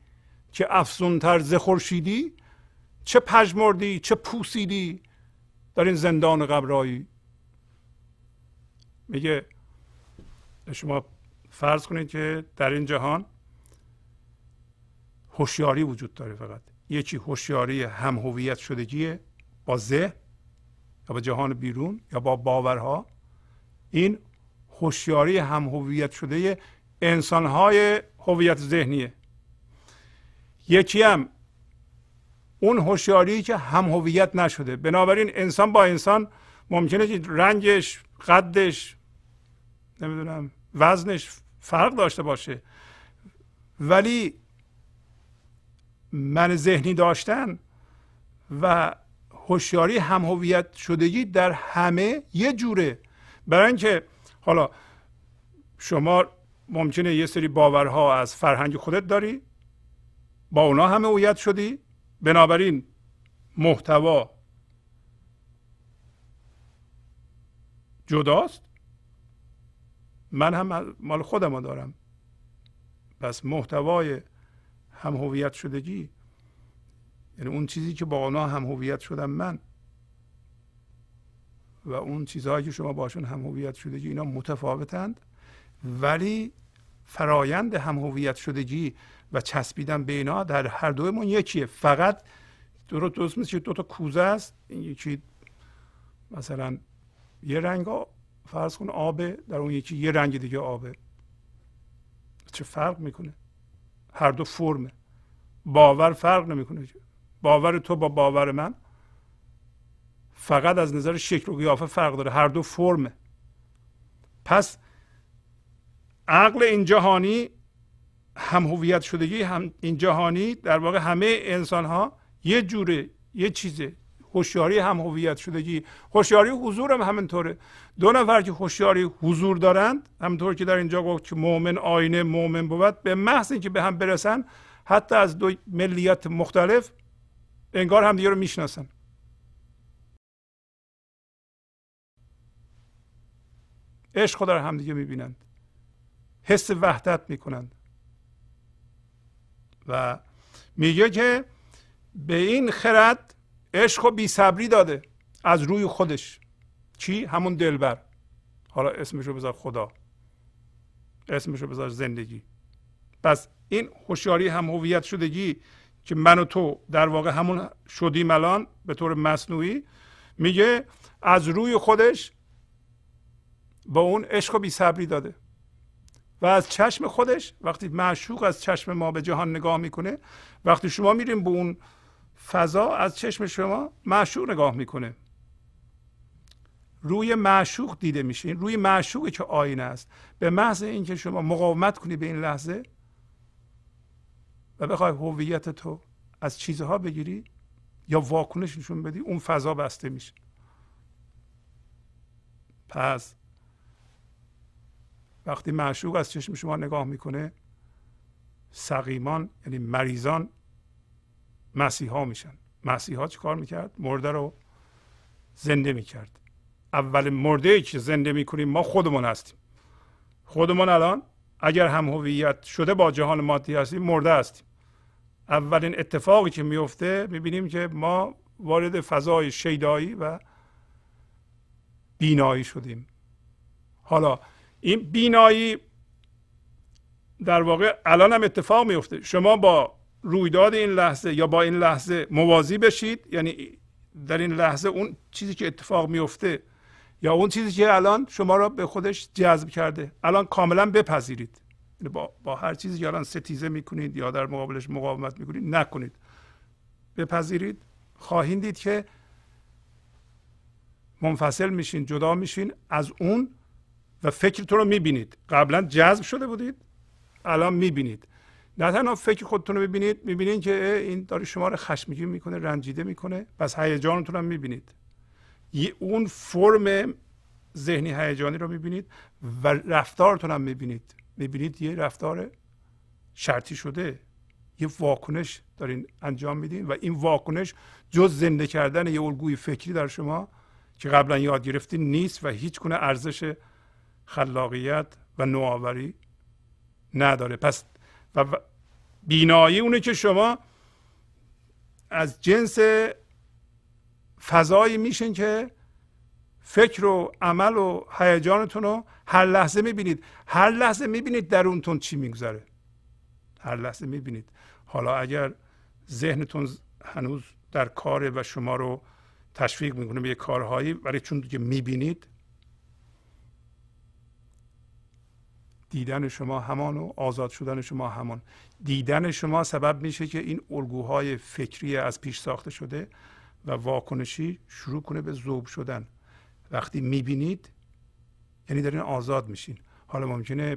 که افزونتر ز خورشیدی چه پژمردی چه پوسیدی در این زندان قبرایی میگه شما فرض کنید که در این جهان هوشیاری وجود داره فقط. یکی هوشیاری هم هویت شدگیه با ذهن یا با جهان بیرون یا با باورها. این هوشیاری هم هویت شده انسانهای هویت ذهنیه. یکی هم اون هوشیاری که هم هویت نشده. بنابراین انسان با انسان ممکنه که رنگش قدش نمی‌دونم وزنش فرق داشته باشه. ولی من ذهنی داشتن و هوشیاری هم هویت شدگی در همه یه جوره. برای اینکه حالا شما ممکنه یه سری باورها از فرهنگ خودت داری با اونا همه هویت شدی بنابراین محتوا جداست؟ من هم مال خودم دارم. پس محتوای هم هویت شدگی یعنی اون چیزی که با اونا هم هویت شدم من و اون چیزهایی که شما باشون هم هویت شدگی اینا متفاوتند. ولی فرایند هم هویت شدگی و چسبیدن به اینا در هر دومون یکیه. فقط درست درست مثل دو تا کوزه است. این یکی مثلا یه رنگ فرض کن آبه در اون یکی یه رنگ دیگه آبه چه فرق می‌کنه؟ هر دو فرمه. باور فرق نمی‌کنه. باور تو با باور من. فقط از نظر شکل و قیافه فرق داره. هر دو فرمه. پس عقل این جهانی هم هویت شدگی هم این جهانی در واقع همه انسان ها یه جوره یه چیزه. هوشیاری هم هویت شدگی. هوشیاری حضور هم همینطوره. دو نفر که هوشیاری حضور دارند همونطور که در اینجا گفت که مؤمن آینه مؤمن بود به محض اینکه به هم برسن حتی از دو ملیت مختلف انگار همدیگه رو می‌شناسن. عشق در همدیگه می‌بینند. حس وحدت می‌کنند. و میگه که به این خرد عشق و بیصبری داده از روی خودش. چی؟ همون دلبر. حالا اسمشو بذار خدا. اسمشو بذار زندگی. پس این هوشیاری هم هویت شدگی که من و تو در واقع همون شدیم الان به طور مصنوعی میگه از روی خودش با اون عشق و بیصبری داده. و از چشم خودش وقتی معشوق از چشم ما به جهان نگاه می‌کنه وقتی شما میریم به اون فضا از چشم شما معشوق نگاه می‌کنه. روی معشوق دیده میشه. روی معشوقی که آینه است. به محض اینکه شما مقاومت کنی به این لحظه و بخوای هویت تو از چیزها بگیری یا واکنش نشون بدی اون فضا بسته میشه. پس وقتی معشوق از چشم شما نگاه می‌کنه سقیمان یعنی مریضان مسیحا میشن. مسیحا چی کار می‌کرد؟ مرده رو زنده می‌کرد. اول مرده ای که زنده می‌کنیم ما خودمون هستیم. خودمون الان اگر هم هویت شده با جهان مادی هستیم مرده هستیم. اولین اتفاقی که میفته می‌بینیم که ما وارد فضای شیدایی و بینایی شدیم. حالا این بینایی در واقع الان هم اتفاق میفته. شما با رویداد این لحظه یا با این لحظه موازی بشید یعنی در این لحظه اون چیزی که اتفاق میفته یا اون چیزی که الان شما را به خودش جذب کرده الان کاملا بپذیرید. یعنی با, با هر چیزی که الان ستیزه می‌کنید یا در مقابلش مقاومت می‌کنید نکنید. بپذیرید. خواهید دید که منفصل میشین جدا میشین از اون و فکرتون رو می‌بینید. قبلا جذب شده بودید الان می‌بینید. نه تنها فکر خودتون رو می‌بینید می‌بینید که این داره شما رو خشمگین می‌کنه رنجیده می‌کنه. پس هیجانتون هم می‌بینید. اون فرم ذهنی هیجانی رو می‌بینید و رفتارتون هم می‌بینید. می‌بینید یه رفتار شرطی شده. یه واکنش دارین انجام میدین و این واکنش جز زنده کردن یه الگوی فکری در شما که قبلا یاد گرفتین نیست و هیچ گونه ارزش خلاقیت و نوآوری نداره. پس و بینایی اونه که شما از جنس فضایی میشین که فکر و عمل و هیجانتون رو هر لحظه می‌بینید. هر لحظه می‌بینید درونتون چی میگذره. هر لحظه می‌بینید. حالا اگر ذهنتون هنوز در کار و شما رو تشویق می‌کنه به کارهایی ولی چون دیگه می‌بینید دیدن شما همان و آزاد شدن شما همان. دیدن شما سبب میشه که این الگوهای فکری از پیش ساخته شده و واکنشی شروع کنه به ذوب شدن. وقتی می‌بینید یعنی دارین آزاد میشین. حالا ممکنه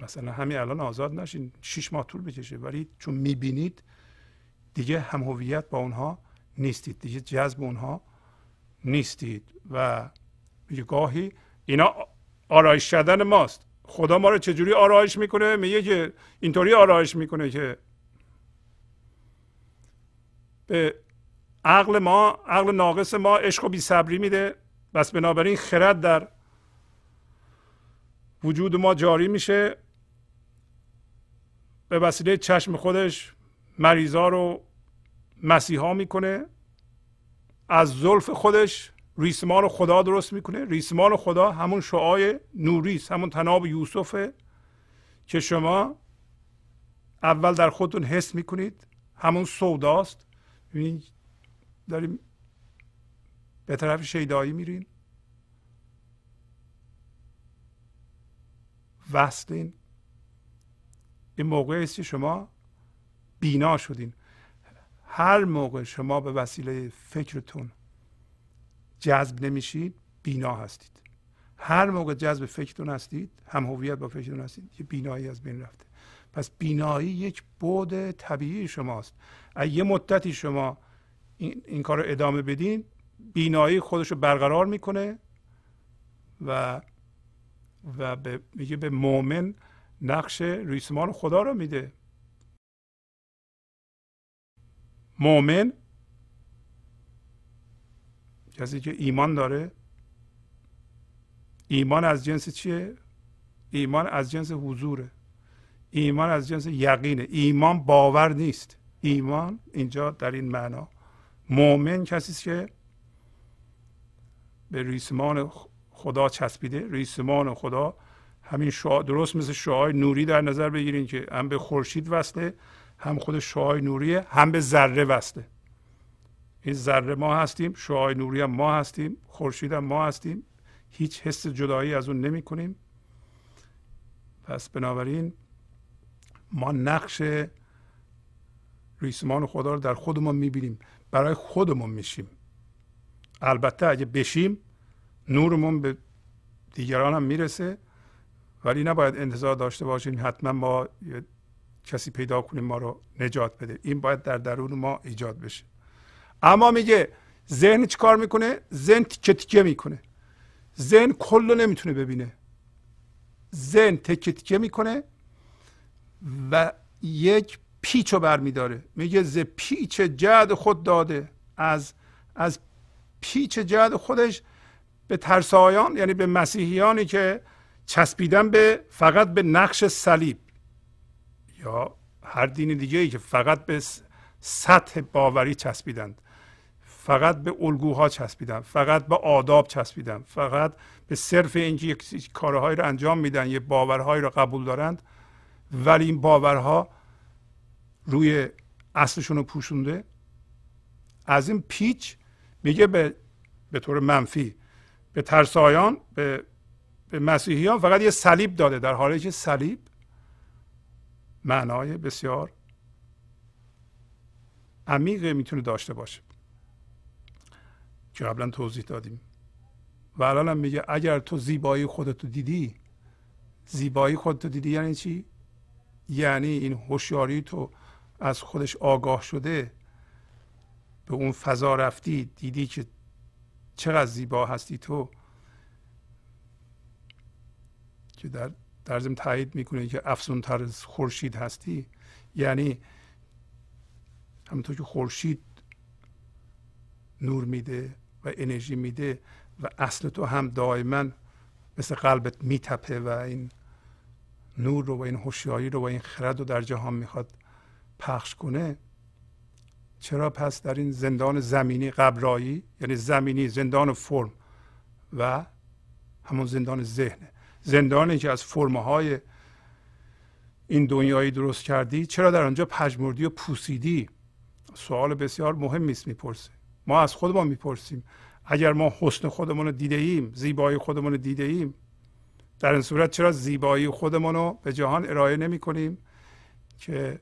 مثلا همین الان آزاد نشین شیش ماه طول بکشه ولی چون می‌بینید دیگه هم هویت با اونها نیستید. دیگه جذب اونها نیستید. و گاهی اینا آرایش کردن ماست. خدا ما رو چجوری آرایش می‌کنه؟ میگه که اینطوری آرایش می‌کنه که به عقل ما عقل ناقص ما عشق و صبری میده. بس بنابراین خرد در وجود ما جاری میشه. به وسیله چشم خودش مریضا رو مسیحا می‌کنه. از زلف خودش ریسمان خدا درست می‌کنه. ریسمان خدا همون شعای نوری همون تناب یوسفه که شما اول در خودتون حس می‌کنید. همون سوداست. ببینید داریم به طرف شیدایی میرین. وصلین. این موقع است که شما بینا شدین. هر موقع شما به وسیله فکرتون جذب نمیشید بینا هستید. هر موقع جذب فکرتون هستید هم هویت با فکرتون هستید یه بینایی از بین رفته. پس بینایی یک بود طبیعی شماست. اگه یه مدتی شما این, این کار رو ادامه بدین بینایی خودش رو برقرار می‌کنه و و به میگه به مؤمن نقش ریسمان خدا رو میده. مؤمن کسی که ایمان داره ایمان از جنس چیه؟ ایمان از جنس حضوره. ایمان از جنس یقینه. ایمان باور نیست. ایمان اینجا در این معنا. مؤمن کسی است که به ریسمان خدا چسبیده. ریسمان خدا همین شعا درست مثل شعای نوری در نظر بگیرین که هم به خورشید وصله هم خود شعای نوریه هم به ذره وصله. این ذره ما هستیم شعای نوری هم ما هستیم خورشید هم ما هستیم. هیچ حس جدایی از اون نمی کنیم. پس بنابراین ما نقش ریسمان خدا رو در خودمون می‌بینیم. برای خودمون میشیم. البته اگه بشیم نورمون به دیگران هم می‌رسه. ولی نباید انتظار داشته باشیم حتما ما کسی پیدا کنیم ما رو نجات بده. این باید در درون ما ایجاد بشه. اما میگه ذهن کار می‌کنه؟ ذهن تکه تکه می‌کنه. ذهن کل رو نمی‌تونه ببینه. ذهن تکه تکه می‌کنه و یک پیچ رو برمیداره. میگه ز پیچ جد خود داده. از از پیچ جد خودش به ترسایان یعنی به مسیحیانی که چسبیدن به فقط به نقش صلیب. یا هر دین دیگه ای که فقط به سطح باوری چسبیدند. فقط به الگوها چسبیدن فقط به آداب چسبیدن فقط به صرف اینکه یک کارهایی رو انجام میدن یه باورهایی رو قبول دارند ولی این باورها روی اصلشون رو پوشونده. از این پیچ میگه به به طور منفی به ترسایان به به مسیحیان فقط یه صلیب داده در حالی که صلیب معنای بسیار عمیق می‌تونه داشته باشه. که قبلا توضیح دادیم. و الان میگه اگر تو زیبایی خودتو دیدی زیبایی خودتو دیدی یعنی چی؟ یعنی این هوشیاری تو از خودش آگاه شده به اون فضا رفتی دیدی که چقدر زیبا هستی تو که در در تایید می‌کنه که افزون تر از خورشید هستی. یعنی همونطور که خورشید نور میده انرژی میده و اصل تو هم دائما مثل قلبت میتپه و این نور رو و این هوشیاری رو و این خرد رو در جهان می‌خواد پخش کنه چرا پس در این زندان زمینی قبرایی یعنی زمینی زندان فرم و همون زندان ذهنه زندانی که از فرمهای این دنیایی درست کردی چرا در آنجا پژمردی و پوسیدی؟ سوال بسیار مهمی است می‌پرسه. ما از خودمان می‌پرسیم. اگر ما حسن خودمون رو دیده ایم زیبایی خودمون رو دیده ایم در این صورت چرا زیبایی خودمون رو به جهان ارائه نمی کنیم؟ که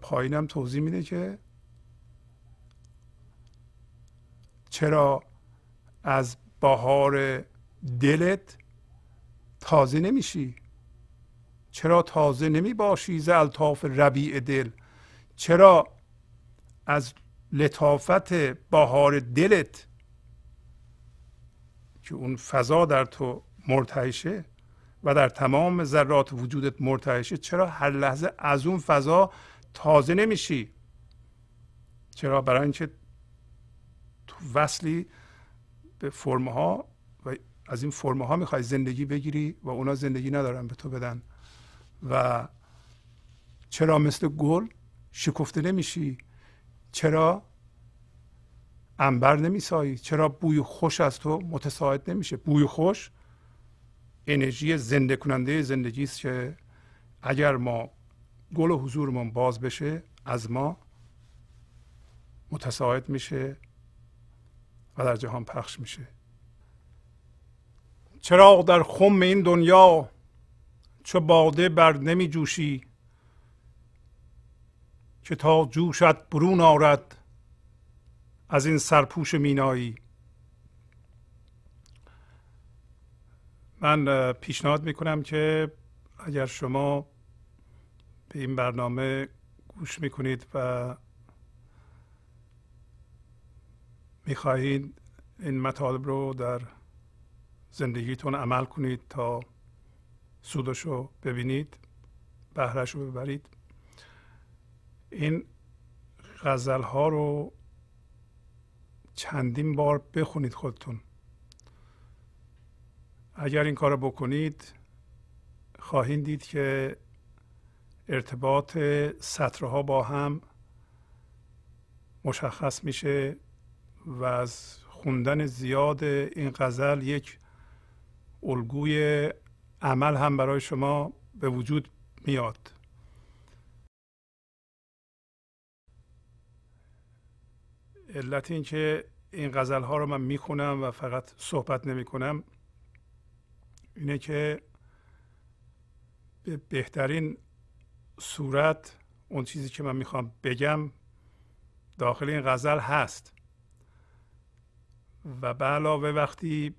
پایینم توضیح میده که چرا از بهار دلت تازه نمیشی؟ چرا تازه نمی باشی ز الطاف ربیع دل؟ چرا از لطافت بهار دلت که اون فضا در تو مرتعشه و در تمام ذرات وجودت مرتعشه چرا هر لحظه از اون فضا تازه نمیشی؟ چرا؟ برای اینکه تو وصلی به فرمها و از این فرمها می‌خوای زندگی بگیری و اونا زندگی ندارن به تو بدن. و چرا مثل گل شکفته نمیشی؟ چرا انبر نمیسایی؟ چرا بوی خوش از تو متساعد نمیشه؟ بوی خوش انرژی زنده کننده زندگی است که اگر ما گل و حضورمون باز بشه از ما متساعد میشه و در جهان پخش میشه. چرا در خم این دنیا چو باده بر نمی جوشی که تا جوشت برون آرد از این سرپوش مینایی. من پیشنهاد می‌کنم که اگر شما به این برنامه گوش می‌کنید و می‌خواهید این مطالب رو در زندگیتون عمل کنید تا سودش رو ببینید بهرش رو ببرید. این غزل ها رو چندین بار بخونید خودتون. اگر این کار بکنید خواهید دید که ارتباط سطرها با هم مشخص میشه و از خوندن زیاد این غزل یک الگوی عمل هم برای شما به وجود میاد. علت اینکه این غزل ها رو من می‌خونم و فقط صحبت نمی کنم اینه که به بهترین صورت اون چیزی که من می‌خوام بگم داخل این غزل هست. و به علاوه وقتی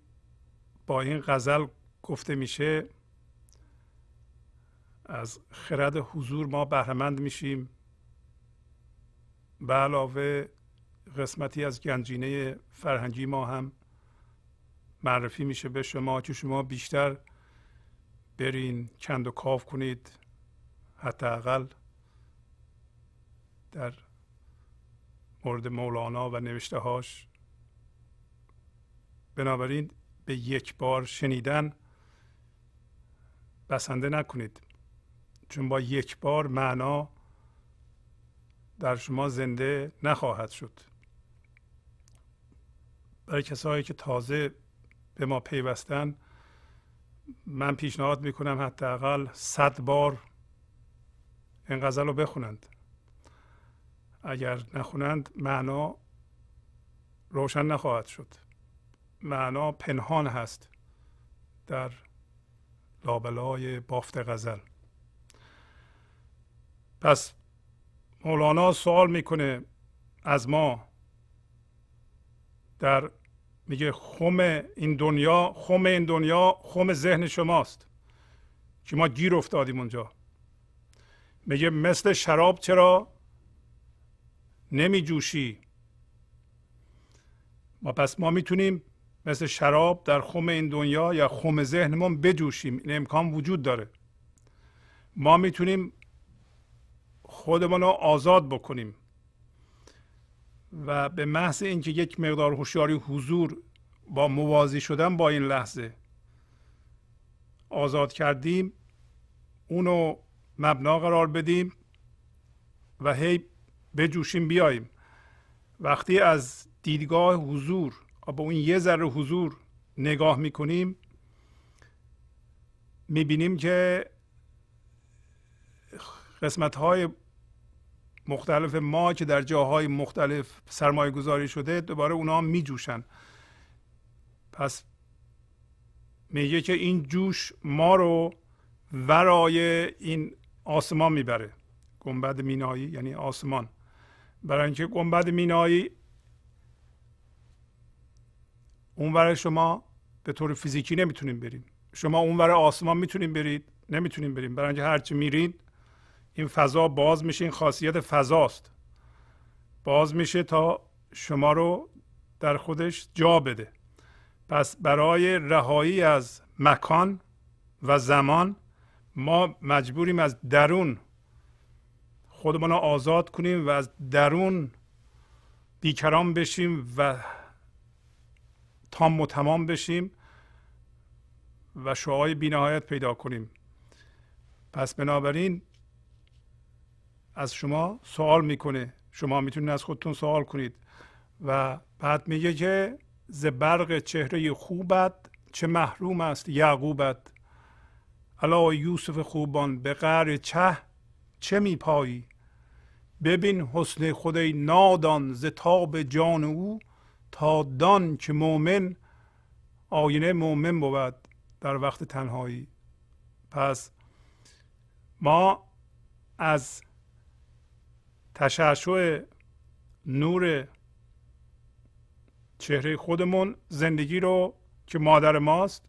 با این غزل گفته میشه از خرد حضور ما بهرهمند میشیم. به علاوه قسمتی از گنجینه فرهنگی ما هم معرفی میشه به شما که شما بیشتر برین کند و کاف کنید حداقل در مورد مولانا و نوشته هاش بنابراین به یک بار شنیدن بسنده نکنید. چون با یک بار معنا در شما زنده نخواهد شد. برای کسایی که تازه به ما پیوستن من پیشنهاد می‌کنم حداقل صد بار این غزل رو بخونند. اگر نخونند معنا روشن نخواهد شد. معنا پنهان هست در لابلای بافت غزل. پس مولانا سوال می‌کنه از ما در میگه خم این دنیا خم این دنیا خم ذهن شماست که ما گیر افتادیم اونجا. میگه مثل شراب چرا نمی جوشی ما پس ما می‌تونیم مثل شراب در خم این دنیا یا خم ذهنمون بجوشیم. این امکان وجود داره. ما می‌تونیم خودمون رو آزاد بکنیم. و به محض اینکه یک مقدار هوشیاری حضور با موازی شدن با این لحظه آزاد کردیم اونو مبنا قرار بدیم و هی بجوشیم بیاییم. وقتی از دیدگاه حضور با اون یه ذره حضور نگاه می‌کنیم می‌بینیم که قسمت های مختلف ما که در جاهای مختلف سرمایه گذاری شده دوباره اونا می جوشن پس میگه که این جوش ما رو ورای این آسمان می‌بره. گنبد مینایی یعنی آسمان. برای اینکه گنبد مینایی اونور شما به طور فیزیکی نمی‌تونیم بریم شما اونور آسمان می‌تونیم برید نمی‌تونیم بریم برای اینکه هرچی میرید این فضا باز میشه این خاصیت فضاست. باز میشه تا شما رو در خودش جا بده. پس برای رهایی از مکان و زمان ما مجبوریم از درون خودمان رو آزاد کنیم و از درون بیکران بشیم و تام و تمام بشیم و شعای بینهایت پیدا کنیم. پس بنابراین از شما سوال می‌کنه. شما می‌تونید از خودتون سوال کنید. و بعد میگه که ز برق چهره خوبت چه محروم است یعقوبت. الا یوسف خوبان به قعر چه چه میپایی؟ ببین حسن خدای نادان ز تاب جان او تا دان که مؤمن آینه مؤمن بود در وقت تنهایی. پس ما از تشعشع نور چهره خودمون زندگی رو که مادر ماست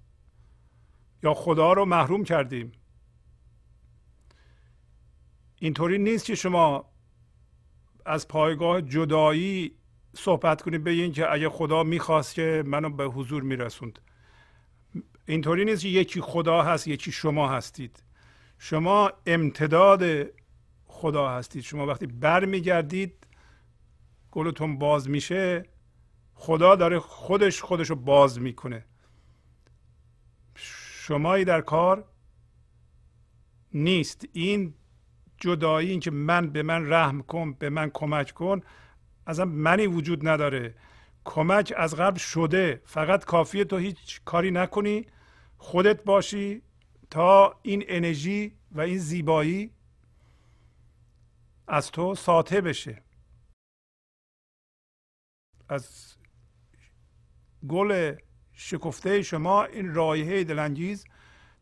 یا خدا رو محروم کردیم. اینطوری نیست که شما از پایگاه جدایی صحبت کنید به که اگه خدا می‌خواست که منو به حضور میرسوند. اینطوری نیست که یکی خدا هست یکی شما هستید. شما امتداد خدا هستید. شما وقتی برمیگردید گلتون باز میشه خدا داره خودش خودش رو باز می‌کنه. شمایی در کار نیست. این جدایی این که من به من رحم کن به من کمک کن اصلا منی وجود نداره. کمک از قبل شده. فقط کافیه تو هیچ کاری نکنی. خودت باشی تا این انرژی و این زیبایی از تو ساطع بشه. از گل شکفته شما این رایحه دلانگیز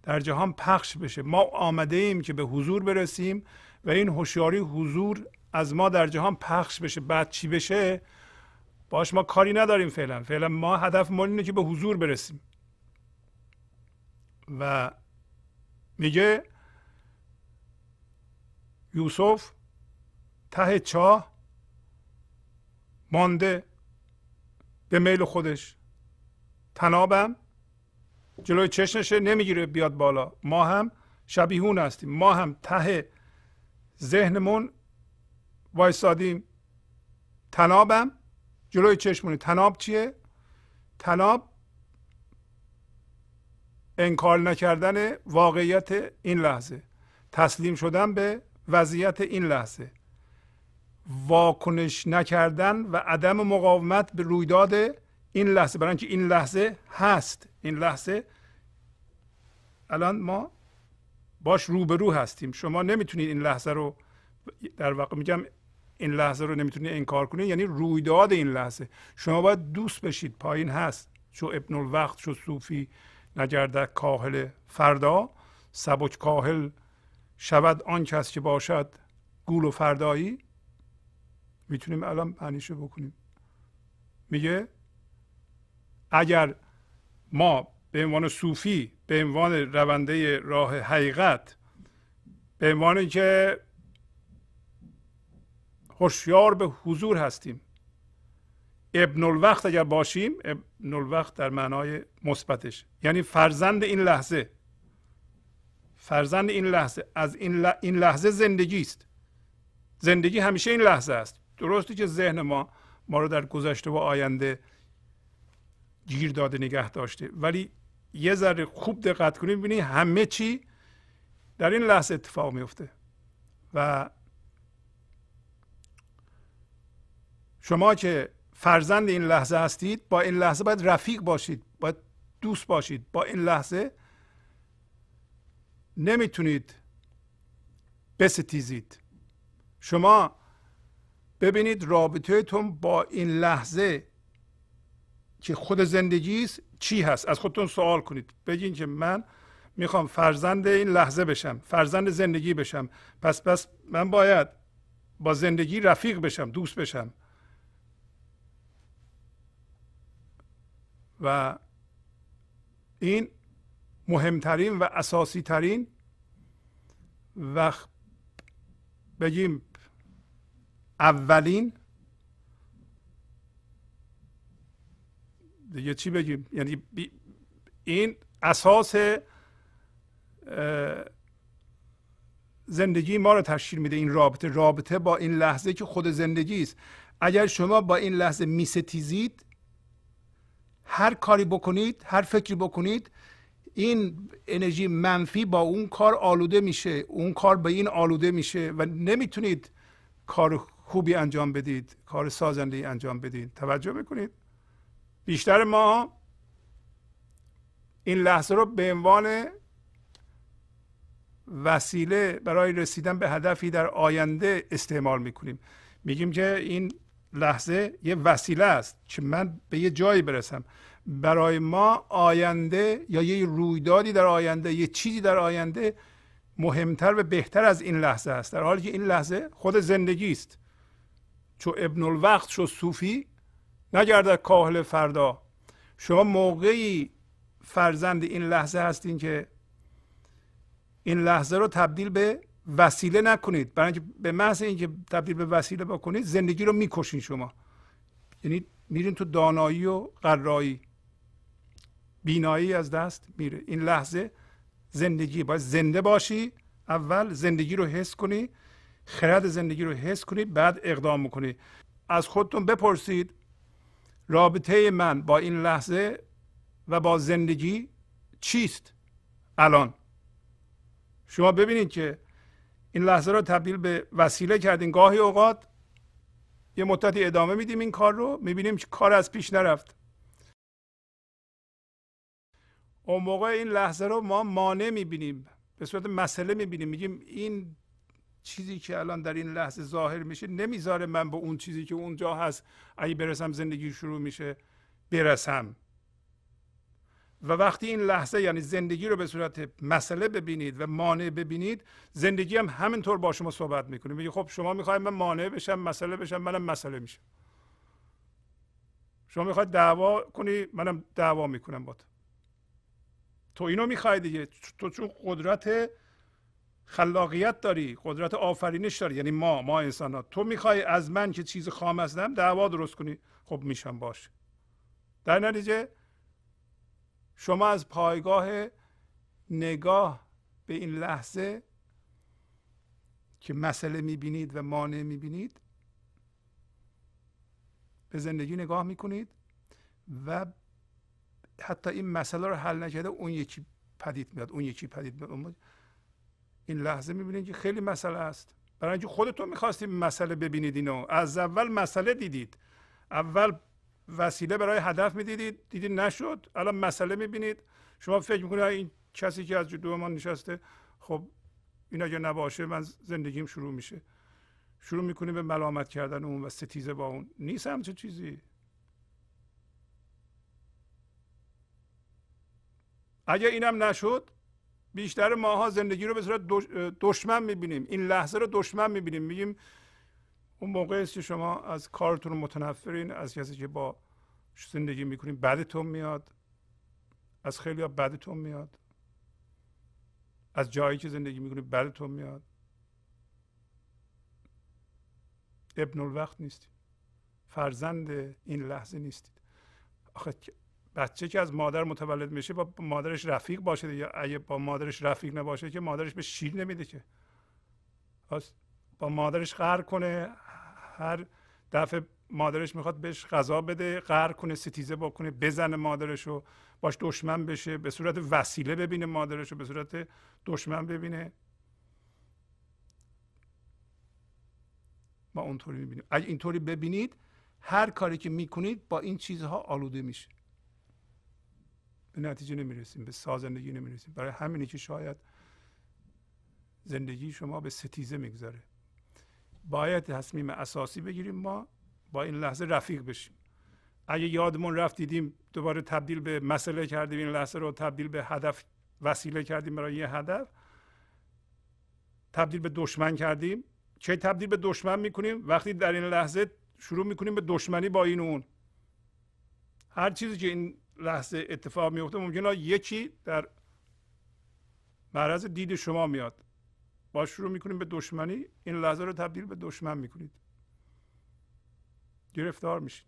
در جهان پخش بشه. ما آمده ایم که به حضور برسیم و این هوشیاری حضور از ما در جهان پخش بشه. بعد چی بشه؟ باش ما کاری نداریم فعلا. فعلا ما هدف ما اینه که به حضور برسیم. و میگه یوسف ته چاه مانده به میل خودش. تنابم جلوی چشمشه نمی‌گیره بیاد بالا. ما هم شبیهون هستیم. ما هم ته ذهنمون وایسادیم. تنابم جلوی چشمونه. تناب چیه؟ تناب انکار نکردن واقعیت این لحظه. تسلیم شدن به وضعیت این لحظه. واکنش نکردن و عدم مقاومت به رویداد این لحظه برای اینکه این لحظه هست این لحظه الان ما باش روبرو هستیم. شما نمی‌تونید این لحظه رو در واقع میگم این لحظه رو نمی‌تونید انکار کنید یعنی رویداد این لحظه. شما باید دوست بشید. پایین هست. چو ابن الوقت چو صوفی نگردد کاهل فردا. سبک کاهل شود آن کس که باشد گول و فردایی. می‌تونیم الان پنیشه بکنیم. میگه اگر ما به عنوان صوفی به عنوان رونده راه حقیقت به عنوان که هوشیار به حضور هستیم ابن الوقت اگر باشیم ابن الوقت در معنای مثبتش. یعنی فرزند این لحظه. فرزند این لحظه از این, این لحظه زندگی است. زندگی همیشه این لحظه است. درسته که ذهن ما ما رو در گذشته و آینده گیر داده نگه داشته. ولی یه ذره خوب دقت کنید ببینید همه چی در این لحظه اتفاق میفته و شما که فرزند این لحظه هستید با این لحظه باید رفیق باشید باید دوست باشید. با این لحظه نمی‌تونید بستیزید. شما ببینید رابطهتون با این لحظه که خود زندگی است چی هست. از خودتون سوال کنید. بگین که من می‌خوام فرزند این لحظه بشم فرزند زندگی بشم. پس پس من باید با زندگی رفیق بشم دوست بشم. و این مهمترین و اساسی ترین و بگیم اولین دیگه چی بگیم؟ یعنی این اساس زندگی ما رو تشکیل میده این رابطه. رابطه با این لحظه که خود زندگی است. اگر شما با این لحظه میستیزید هر کاری بکنید هر فکری بکنید این انرژی منفی با اون کار آلوده میشه. اون کار به این آلوده میشه و نمی‌تونید کار خوبی انجام بدید کار سازنده انجام بدید. توجه بکنید. بیشتر ما این لحظه رو به عنوان وسیله برای رسیدن به هدفی در آینده استعمال می‌کنیم. میگیم که این لحظه یه وسیله است که من به یه جایی برسم. برای ما آینده یا یه رویدادی در آینده یه چیزی در آینده مهمتر و بهتر از این لحظه است. در حالی که این لحظه خود زندگی است. چون ابن الوقت شو صوفی نگرده کاهل فردا. شما موقعی فرزند این لحظه هستین که این لحظه رو تبدیل به وسیله نکنید. برای اینکه به محض اینکه تبدیل به وسیله بکنید زندگی رو می‌کشین شما. یعنی میرین تو دانایی و قرایی بینایی از دست میره. این لحظه زندگی. باید زنده باشی. اول زندگی رو حس کنی. خرد زندگی رو حس کنی بعد اقدام می‌کنی از خودتون بپرسید رابطه من با این لحظه و با زندگی چیست الان؟ شما ببینید که این لحظه رو تبدیل به وسیله کردین. گاهی اوقات یه مدتی ادامه میدیم این کار رو می‌بینیم که کار از پیش نرفت. اون موقع این لحظه رو ما مانع می‌بینیم. به صورت مسئله می‌بینیم. میگیم این چیزی که الان در این لحظه ظاهر میشه نمی‌ذاره من به اون چیزی که اونجا هست اگه برسم زندگی شروع میشه برسم. و وقتی این لحظه یعنی زندگی رو به صورت مسئله ببینید و مانع ببینید زندگی هم همینطور با شما صحبت می‌کنه. میگه خب شما می‌خواید من مانع بشم مسئله بشم منم مسئله میشم. شما می‌خواید دعوا کنی منم دعوا می‌کنم با تو تو اینو می‌خوای دیگه. تو چون قدرت خلاقیت داری قدرت آفرینش داری. یعنی ما ما انسان ها تو می‌خوای از من که چیز خام هستم دعوا درست کنی خب میشم باشه در نتیجه شما از پایگاه نگاه به این لحظه که مسئله می‌بینید و مانع می‌بینید به زندگی نگاه می‌کنید و حتی این مسئله رو حل نکرده اون یکی پدید میاد اون یکی پدید میاد. این لحظه می‌بینید که خیلی مسئله است. برای اینکه خودتون می‌خواستید مسئله ببینید اینو. از اول مسئله دیدید. اول وسیله برای هدف می‌دیدید. دیدید نشد. الان مسئله می‌بینید. شما فکر می‌کنید این کسی که از جدو ما نشسته خب این اگه نباشه من زندگیم شروع میشه. شروع می‌کنیم به ملامت کردن اون و ستیزه با اون. نیست همچه چیزی. اگه اینم نشد بیشتر ماها زندگی رو به صورت دشمن می‌بینیم. این لحظه رو دشمن می‌بینیم. میگیم اون موقع است که شما از کارتون متنفرین از کسی که با زندگی می‌کنین بدتون میاد از خیلی ها بدتون میاد از جایی که زندگی می‌کنید بدتون میاد. ابن الوقت نیستید. فرزند این لحظه نیستید. آخه بچه که از مادر متولد میشه با مادرش رفیق باشه یا اگه با مادرش رفیق نباشه که مادرش به شیر نمیده که. با مادرش قهر کنه. هر دفعه مادرش می‌خواد بهش غذا بده قهر کنه ستیزه بکنه بزنه مادرش رو باش دشمن بشه به صورت وسیله ببینه مادرش رو به صورت دشمن ببینه. ما اونطوری می‌بینیم. اگه اینطوری ببینید هر کاری که می‌کنید با این چیزها آلوده میشه. به نتیجه نمی‌رسیم به سازندگی نمی‌رسیم. برای همینی که شاید زندگی شما به ستیزه می‌گذاره باید تصمیم اساسی بگیریم ما با این لحظه رفیق بشیم. اگه یادمون رفت دیدیم دوباره تبدیل به مسئله کردیم این لحظه رو تبدیل به هدف وسیله کردیم برای یه هدف. تبدیل به دشمن کردیم. چه تبدیل به دشمن می‌کنیم؟ وقتی در این لحظه شروع می‌کنیم به دشمنی با این اون. هر چیزی که این لحظه اتفاق میفته ممکنه یکی در معرض دید شما میاد. با شروع می‌کنیم به دشمنی این لحظه رو تبدیل به دشمن می‌کنید. گرفتار میشید.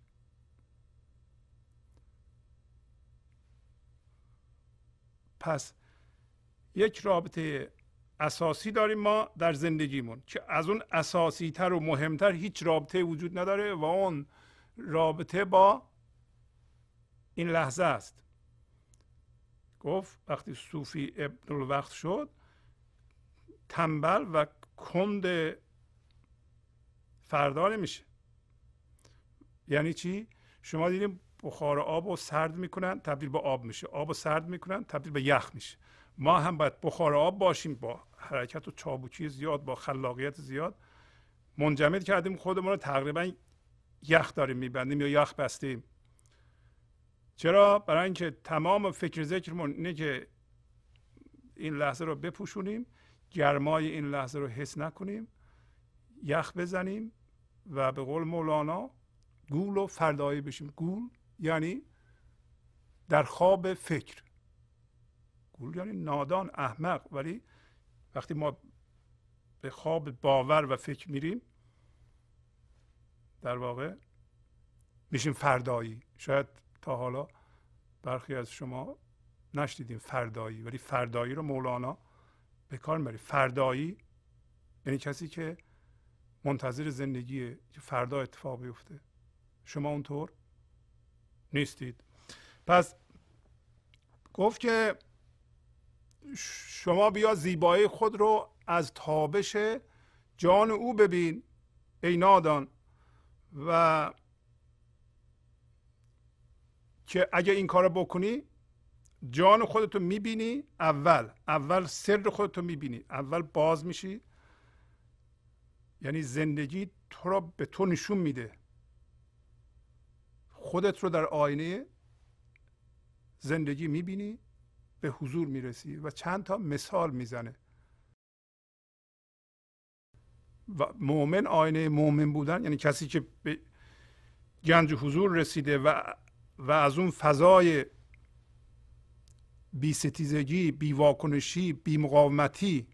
پس یک رابطه اساسی داریم ما در زندگیمون که از اون اساسی تر و مهمتر هیچ رابطه وجود نداره و اون رابطه با این لحظه است. گفت وقتی صوفی ابن الوقت شد تنبل و کند فردا نمیشه. یعنی چی؟ شما دیدیم بخار آب رو سرد می‌کنن تبدیل به آب میشه. آب رو سرد می‌کنن تبدیل به یخ میشه. ما هم باید بخار آب باشیم با حرکت و چابوکی زیاد با خلاقیت زیاد. منجمد کردیم خودمون رو تقریبا یخ داریم میبندیم یا یخ بستیم. چرا؟ برای اینکه تمام فکر ذکرمون اینه که این لحظه رو بپوشونیم گرمای این لحظه رو حس نکنیم یخ بزنیم و به قول مولانا گول و فردایی بشیم. گول یعنی در خواب فکر. گول یعنی نادان احمق. ولی وقتی ما به خواب باور و فکر میریم در واقع میشیم فردایی. شاید تا حالا برخی از شما نشدیدیم فردایی ولی فردایی رو مولانا به کار می‌بری فردایی یعنی کسی که منتظر زندگیه که فردا اتفاق بیفته. شما اونطور نیستید. پس گفت که شما بیا زیبایی خود رو از تابش جان او ببین ای نادان. و که اگه این کار بکنی جان خودتو می‌بینی اول. اول سر خودتو می‌بینی. اول باز میشی. یعنی زندگی تو را به تو نشون میده. خودت رو در آینه زندگی می‌بینی به حضور می‌رسی و چند تا مثال می‌زنه. و مؤمن آینه مؤمن بودن یعنی کسی که به گنج حضور رسیده و و از اون فضای بی ستیزگی بی واکنشی بی مقاومتی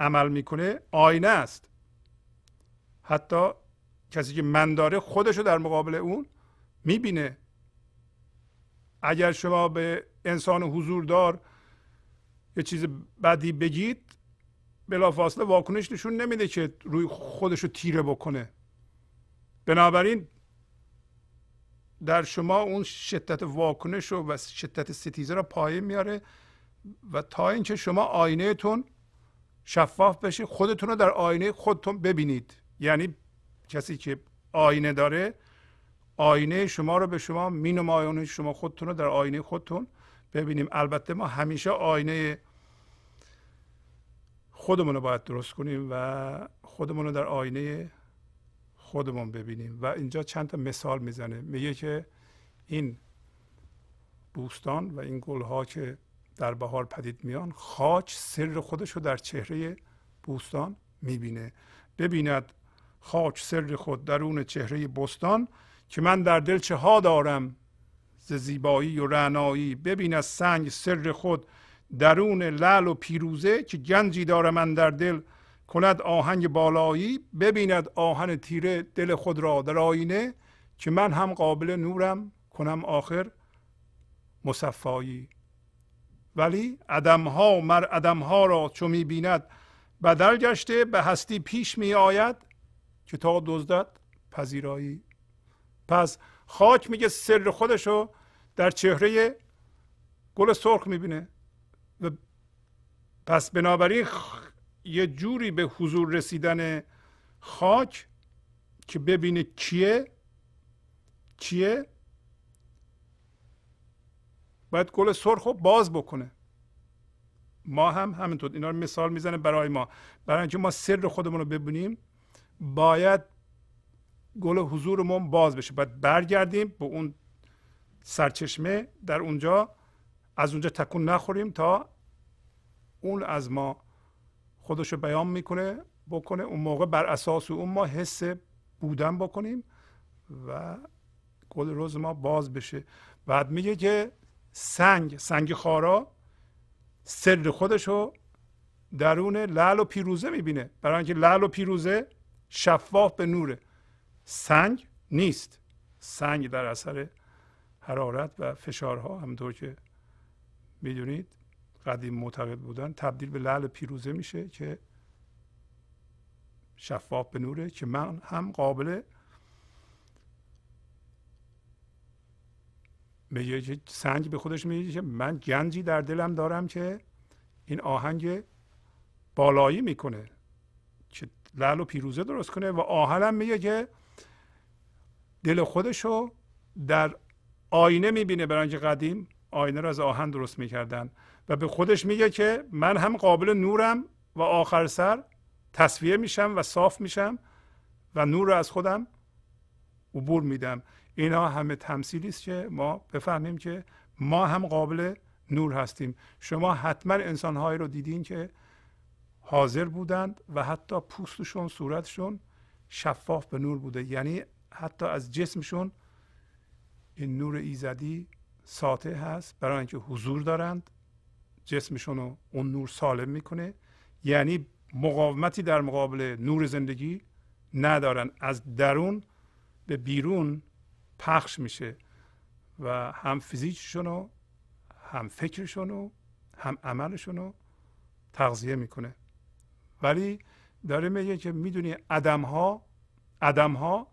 عمل می‌کنه آینه است. حتی کسی که من داره خودش رو در مقابل اون می‌بینه. اگر شما به انسان حضوردار یه چیز بدی بگید بلافاصله واکنش نشون نمیده که روی خودش رو تیره بکنه. بنابراین در شما اون شدت واکنش و شدت ستیزه رو پایین میاره و تا اینکه شما آینه تون شفاف بشه خودتون رو در آینه خودتون ببینید. یعنی کسی که آینه داره آینه شما رو به شما مینمایونه شما خودتون رو در آینه خودتون ببینیم. البته ما همیشه آینه خودمون رو باید درست کنیم و خودمون رو در آینه خودمون ببینیم. و اینجا چند تا مثال می‌زنه. میگه که این بوستان و این گلها که در بهار پدید میان خاک سر خودش رو در چهره بوستان می‌بینه. ببیند خاک سر خود درون چهره بستان که من در دل چه ها دارم؟ ز زیبایی و رعنایی. ببین سنگ سر خود درون لعل و پیروزه که گنجی دارم من در دل. کند آهنگ بالایی ببیند آهن تیره دل خود را در آینه که من هم قابل نورم کنم آخر مصفایی. ولی ادم ها مر ادم ها را چو می بیند بدل گشته به هستی پیش می آید که تا دزدد پذیرایی. پس خاک میگه سر خودشو در چهره گل سرخ می‌بینه. و پس بنابراین یه جوری به حضور رسیدن خاک که ببینه کیه چیه؟ باید گل سرخ رو باز بکنه. ما هم همینطور اینا رو مثال می‌زنه برای ما. برای اینکه ما سر خودمون رو ببینیم باید گل حضورمون باز بشه. باید برگردیم به اون سرچشمه در اونجا از اونجا تکون نخوریم تا اون از ما خودشو بیان می‌کنه بکنه. اون موقع بر اساس اون ما حس بودن بکنیم و گل روز ما باز بشه. بعد میگه که سنگ سنگ خارا سر خودشو درون لعل و پیروزه می‌بینه. برای اینکه لعل و پیروزه شفاف به نوره. سنگ نیست. سنگ در اثر حرارت و فشارها همونطور که می‌دونید. قدیم معتقد بودن تبدیل به لعل پیروزه میشه که شفاف به نوره که من هم قابل میگه سنگ به خودش میگه که من گنجی در دلم دارم که این آهنگ بالایی می‌کنه که لعل و پیروزه درست کنه و آهنم میگه که دل خودشو در آینه می‌بینه برای اینکه قدیم آینه رو از آهن درست می‌کردن. و به خودش میگه که من هم قابل نورم و آخر سر تصویه میشم و صاف میشم و نور رو از خودم عبور میدم. اینا همه تمثیلی است که ما بفهمیم که ما هم قابل نور هستیم. شما حتما انسانهایی رو دیدین که حاضر بودند و حتی پوستشون صورتشون شفاف به نور بوده. یعنی حتی از جسمشون این نور ایزدی ساطع هست برای اینکه حضور دارند. جسمشون رو اون نور سالم می‌کنه. یعنی مقاومتی در مقابل نور زندگی ندارن. از درون به بیرون پخش میشه و هم فیزیکشون رو هم فکرشون رو هم عملشون رو تغذیه می‌کنه. ولی داره میگه که می‌دونی ادم ها ادم ها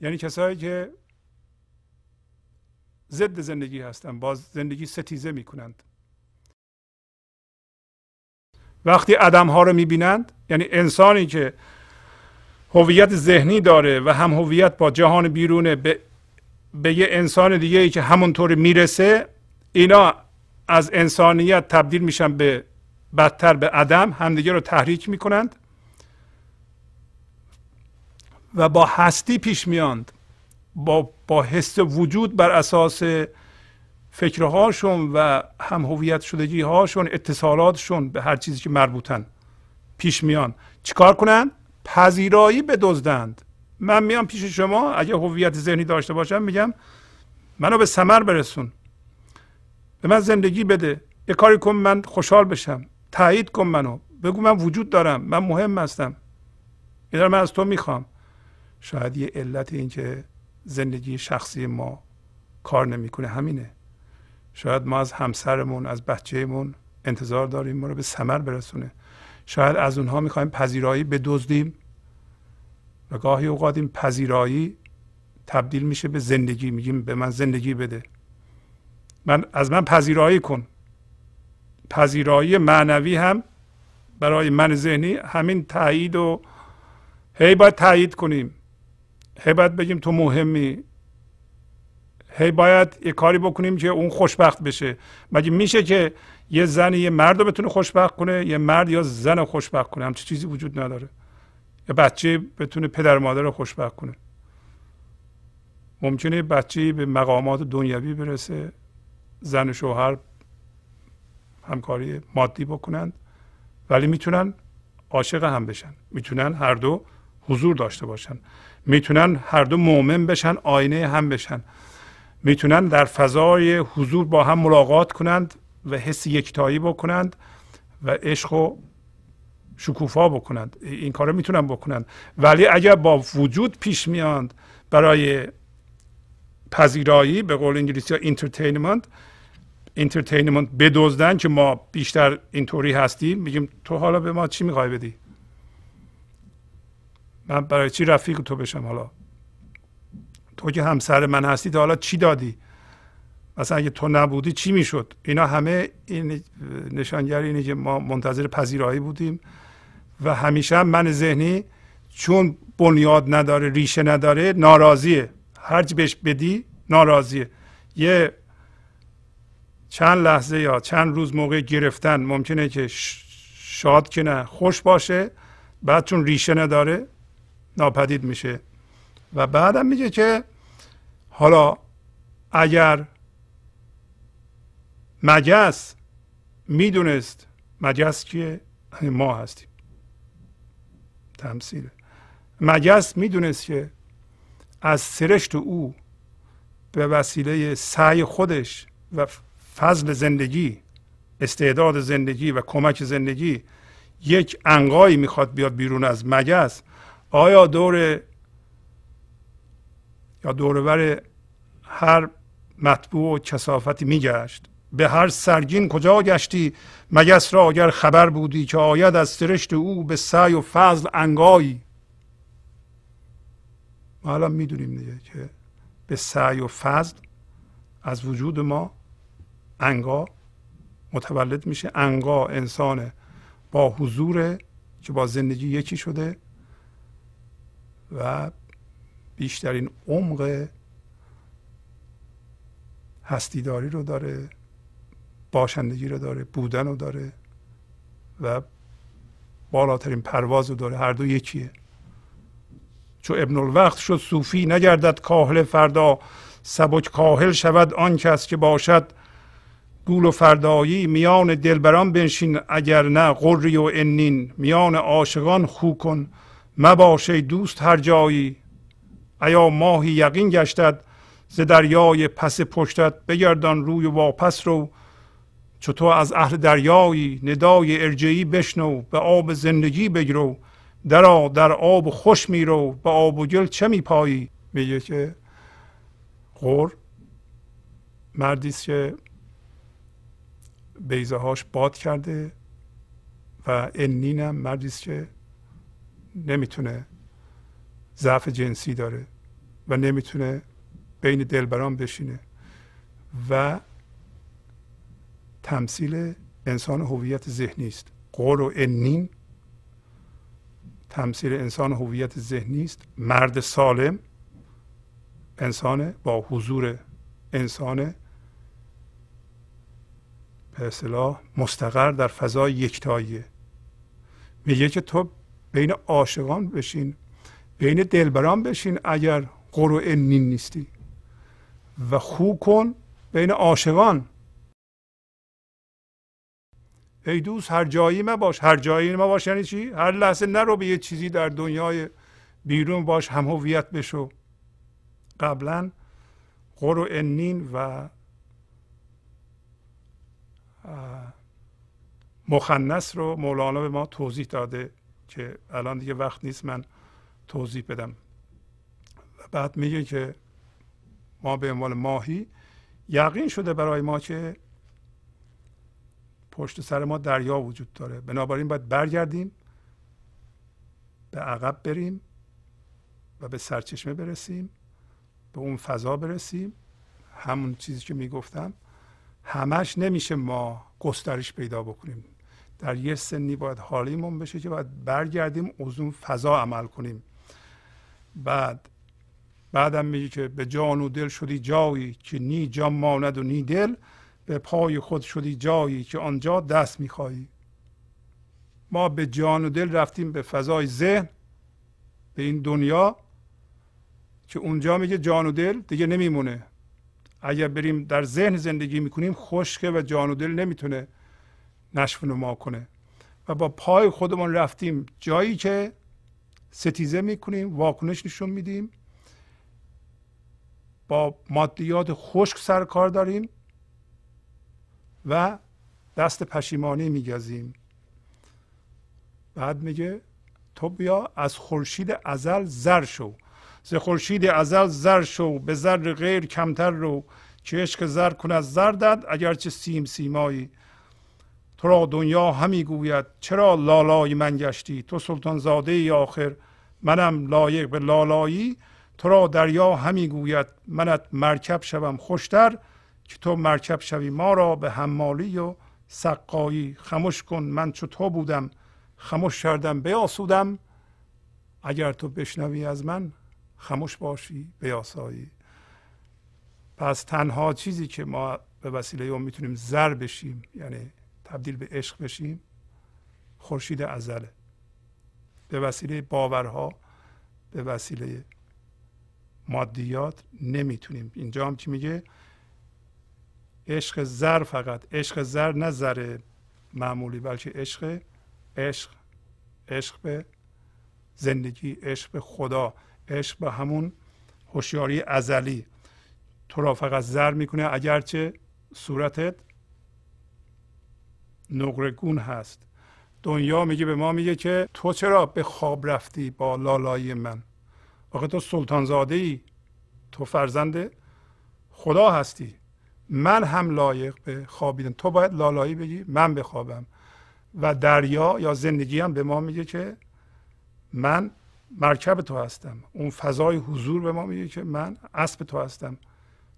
یعنی کسایی که ضد زندگی هستن باز زندگی ستیزه می‌کنند. وقتی ادم ها رو می‌بینند یعنی انسانی که هویت ذهنی داره و هم هویت با جهان بیرونه به, به یه انسان دیگه ای که همونطور می‌رسه اینا از انسانیت تبدیل میشن به بدتر به عدم همدیگه رو تحریک می‌کنند و با هستی پیش میاند با, با حس وجود بر اساس فکرهاشون و هم هویت شدگی هاشون اتصالاتشون به هر چیزی که مربوطن. پیش میان. چیکار کنن؟ پذیرایی بدزدند. من میام پیش شما اگه هویت ذهنی داشته باشم میگم منو به سمر برسون. به من زندگی بده. یه کاری کن من خوشحال بشم. تایید کن منو. بگو من وجود دارم. من مهم هستم. این من از تو می‌خوام. شاید یه علت این که زندگی شخصی ما کار نمی‌کنه. همینه. شاید ما از همسرمون از بچهمون انتظار داریم ما رو به ثمر برسونه. شاید از اونها می‌خوایم پذیرایی بدزدیم و گاهی اوقات این پذیرایی تبدیل میشه به زندگی. میگیم به من زندگی بده. من از من پذیرایی کن. پذیرایی معنوی هم برای من ذهنی همین تایید و هی باید تایید کنیم. هی باید بگیم تو مهمی. هی باید یه کاری بکنیم که اون خوشبخت بشه. مگه میشه که یه زن یه مرد رو بتونه خوشبخت کنه یه مرد یا زن رو خوشبخت کنه؟ همچی چیزی وجود نداره. یه بچه بتونه پدر مادر رو خوشبخت کنه. ممکنه بچه به مقامات دنیوی برسه زن و شوهر همکاری مادی بکنند ولی می‌تونن عاشق هم بشن. می‌تونن هر دو حضور داشته باشن. می‌تونن هر دو مؤمن بشن آینه هم بشن. می‌تونن در فضای حضور با هم ملاقات کنند و حس یکتایی بکنند و عشق و شکوفا بکنند. این کار می‌تونن بکنند. ولی اگر با وجود پیش میاند برای پذیرایی به قول انگلیسی ها entertainment entertainment بدزدن که ما بیشتر اینطوری هستیم میگیم تو حالا به ما چی می‌خوای بدی؟ من برای چی رفیق تو بشم حالا؟ تو که همسر من هستی تا حالا چی دادی؟ مثلا اگه تو نبودی چی می‌شد؟ اینا همه این نشانگر اینه که ما منتظر پذیرایی بودیم و همیشه هم من ذهنی چون بنیاد نداره ریشه نداره ناراضیه. هرچی بهش بدی ناراضیه. یه چند لحظه یا چند روز موقع گرفتن ممکنه که شاد که نه خوش باشه بعد چون ریشه نداره ناپدید میشه. و بعدم میگه که حالا اگر مجس می‌دونست مجس که ما هستیم. تمثیل. مجس می‌دونست که از سرشت او به وسیله سعی خودش و فضل زندگی استعداد زندگی و کمک زندگی یک انقایی می‌خواد بیاد بیرون از مگس آیا دور یا دورور هر مطبوع و کسافتی میگشت. به هر سرگین کجا گشتی؟ مگس را اگر خبر بودی که آید از سرشت او به سعی و فضل انگایی ما الان می‌دونیم دیگه که به سعی و فضل از وجود ما انگا متولد میشه. انگا انسان با حضور که با زندگی یکی شده و بیشترین عمق هستیداری رو داره باشندگی رو داره بودن رو داره و بالاترین پرواز رو داره. هر دو یکیه. چو ابن الوقت شد صوفی نگردد کاهل فردا. سبک کاهل شود آن کس که باشد گول و فردایی. میان دلبران بنشین اگر نه قری و انین. میان عاشقان خو کن. مباشه دوست هر جایی. ایا ماهی یقین گشتد ز دریای پس پشتت بگردان روی واپس رو؟ چطور از اهل دریایی ندای ارجعی بشنو به آب زندگی بگرو. درا در آب خوش میرو به آب و گل چه میپایی؟ میگه که غور مردی است که بیزه هاش باد کرده و انین هم مردی است که نمی‌تونه ضعف جنسی داره. و نمی‌تونه بین دلبران بشینه و تمثیل انسان هویت ذهنی است. قول و انین تمثیل انسان هویت ذهنی است. مرد سالم انسان با حضور انسان به اصطلاح مستقر در فضای یکتاییه میگه که تو بین عاشقان بشین بین دلبران بشین اگر قرو انین نیستی. و خو کن بین عاشقان. ای دوست هر جایی ما باش هر جایی ما باش یعنی چی؟ هر لحظه نرو به یه چیزی در دنیای بیرون باش هم هویت بشو. قبلا قر انین و مخنس رو مولانا به ما توضیح داده که الان دیگه وقت نیست من توضیح بدم. بعد میگه که ما به عنوان ماهی یقین شده برای ما که پشت سر ما دریا وجود داره. بنابراین باید برگردیم به عقب بریم و به سرچشمه برسیم به اون فضا برسیم. همون چیزی که می‌گفتم همش نمیشه ما گسترش پیدا بکنیم. در یه سنی باید حالیمون بشه که باید برگردیم از اون فضا عمل کنیم. بعد بعدم میگه که به جان و دل شدی جایی که نی جان ماند و نی دل به پای خود شدی جایی که آنجا دست می‌خواهی. ما به جان و دل رفتیم به فضای ذهن به این دنیا که اونجا میگه جان و دل دیگه نمیمونه. اگر بریم در ذهن زندگی می‌کنیم خشکه و جان و دل نمی‌تونه نشف نما کنه. و با پای خودمون رفتیم جایی که ستیزه می‌کنیم واکنش نشون میدیم. با مادیات خشک سر کار داریم و دست پشیمانی میگذیم بعد میگه تو بیا از خورشید ازل زر شو. ز خورشید ازل زر شو به زر غیر کمتر رو. که عشق زر کن از زردت اگرچه سیم سیمایی. تو را دنیا همی گوید چرا لالای من گشتی؟ تو سلطان زاده ای آخر منم لایق به لالایی. تو را دریا همی گوید منت مرکب شوم خوشتر که تو مرکب شوی ما را به حمالی و سقایی. خموش کن من چو تو بودم خموش کردم بیاسودم. اگر تو بشنوی از من خموش باشی بیاسایی. پس تنها چیزی که ما به وسیله اون می‌تونیم زر بشیم یعنی تبدیل به عشق بشیم خورشید ازله. به وسیله باورها به وسیله مادیات نمی‌تونیم. اینجا هم که میگه؟ عشق زر فقط. عشق زر نه زر معمولی بلکه عشق عشق عشق به زندگی عشق به خدا عشق به همون هوشیاری ازلی. تو را فقط زر می‌کنه. اگرچه صورتت نقرگون هست. دنیا میگه به ما میگه که تو چرا به خواب رفتی با لالایی من؟ آخه تو سلطانزاده ای تو فرزند خدا هستی. من هم لایق به خوابیدن. تو باید لالایی بگی من بخوابم. و دریا یا زندگی هم به ما میگه که من مرکب تو هستم. اون فضای حضور به ما میگه که من اسب تو هستم.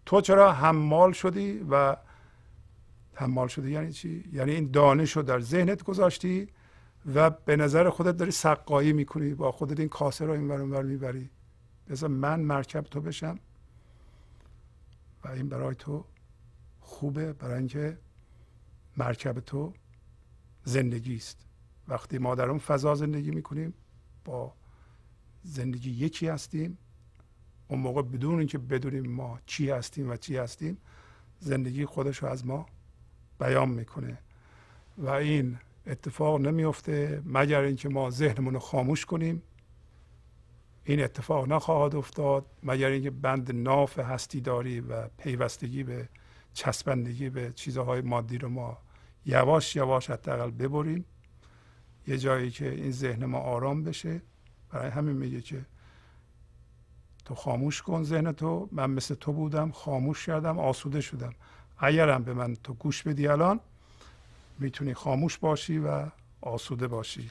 تو چرا حمال شدی و حمال شدی یعنی چی؟ یعنی این دانش رو در ذهنت گذاشتی و به نظر خودت داری سقایی می‌کنی با خودت این کاسه رو این ور می‌بری. بذار من مرکب تو بشم و این برای تو خوبه برای اینکه مرکب تو زندگی است. وقتی ما در اون فضا زندگی می‌کنیم با زندگی یکی هستیم. اون موقع بدون اینکه بدونیم ما چی هستیم و چی هستیم زندگی خودش رو از ما بیان می‌کنه. و این اتفاق نمیفته مگر اینکه ما ذهنمون رو خاموش کنیم. این اتفاق نخواهد افتاد مگر اینکه بند ناف هستی داری و پیوستگی به چسبندگی به چیزهای مادی رو ما یواش یواش حداقل ببریم. یه جایی که این ذهن ما آرام بشه. برای همین میگه که تو خاموش کن ذهن تو. من مثل تو بودم خاموش کردم آسوده شدم. اگرم به من تو گوش بدی الان می‌تونی خاموش باشی و آسوده باشی.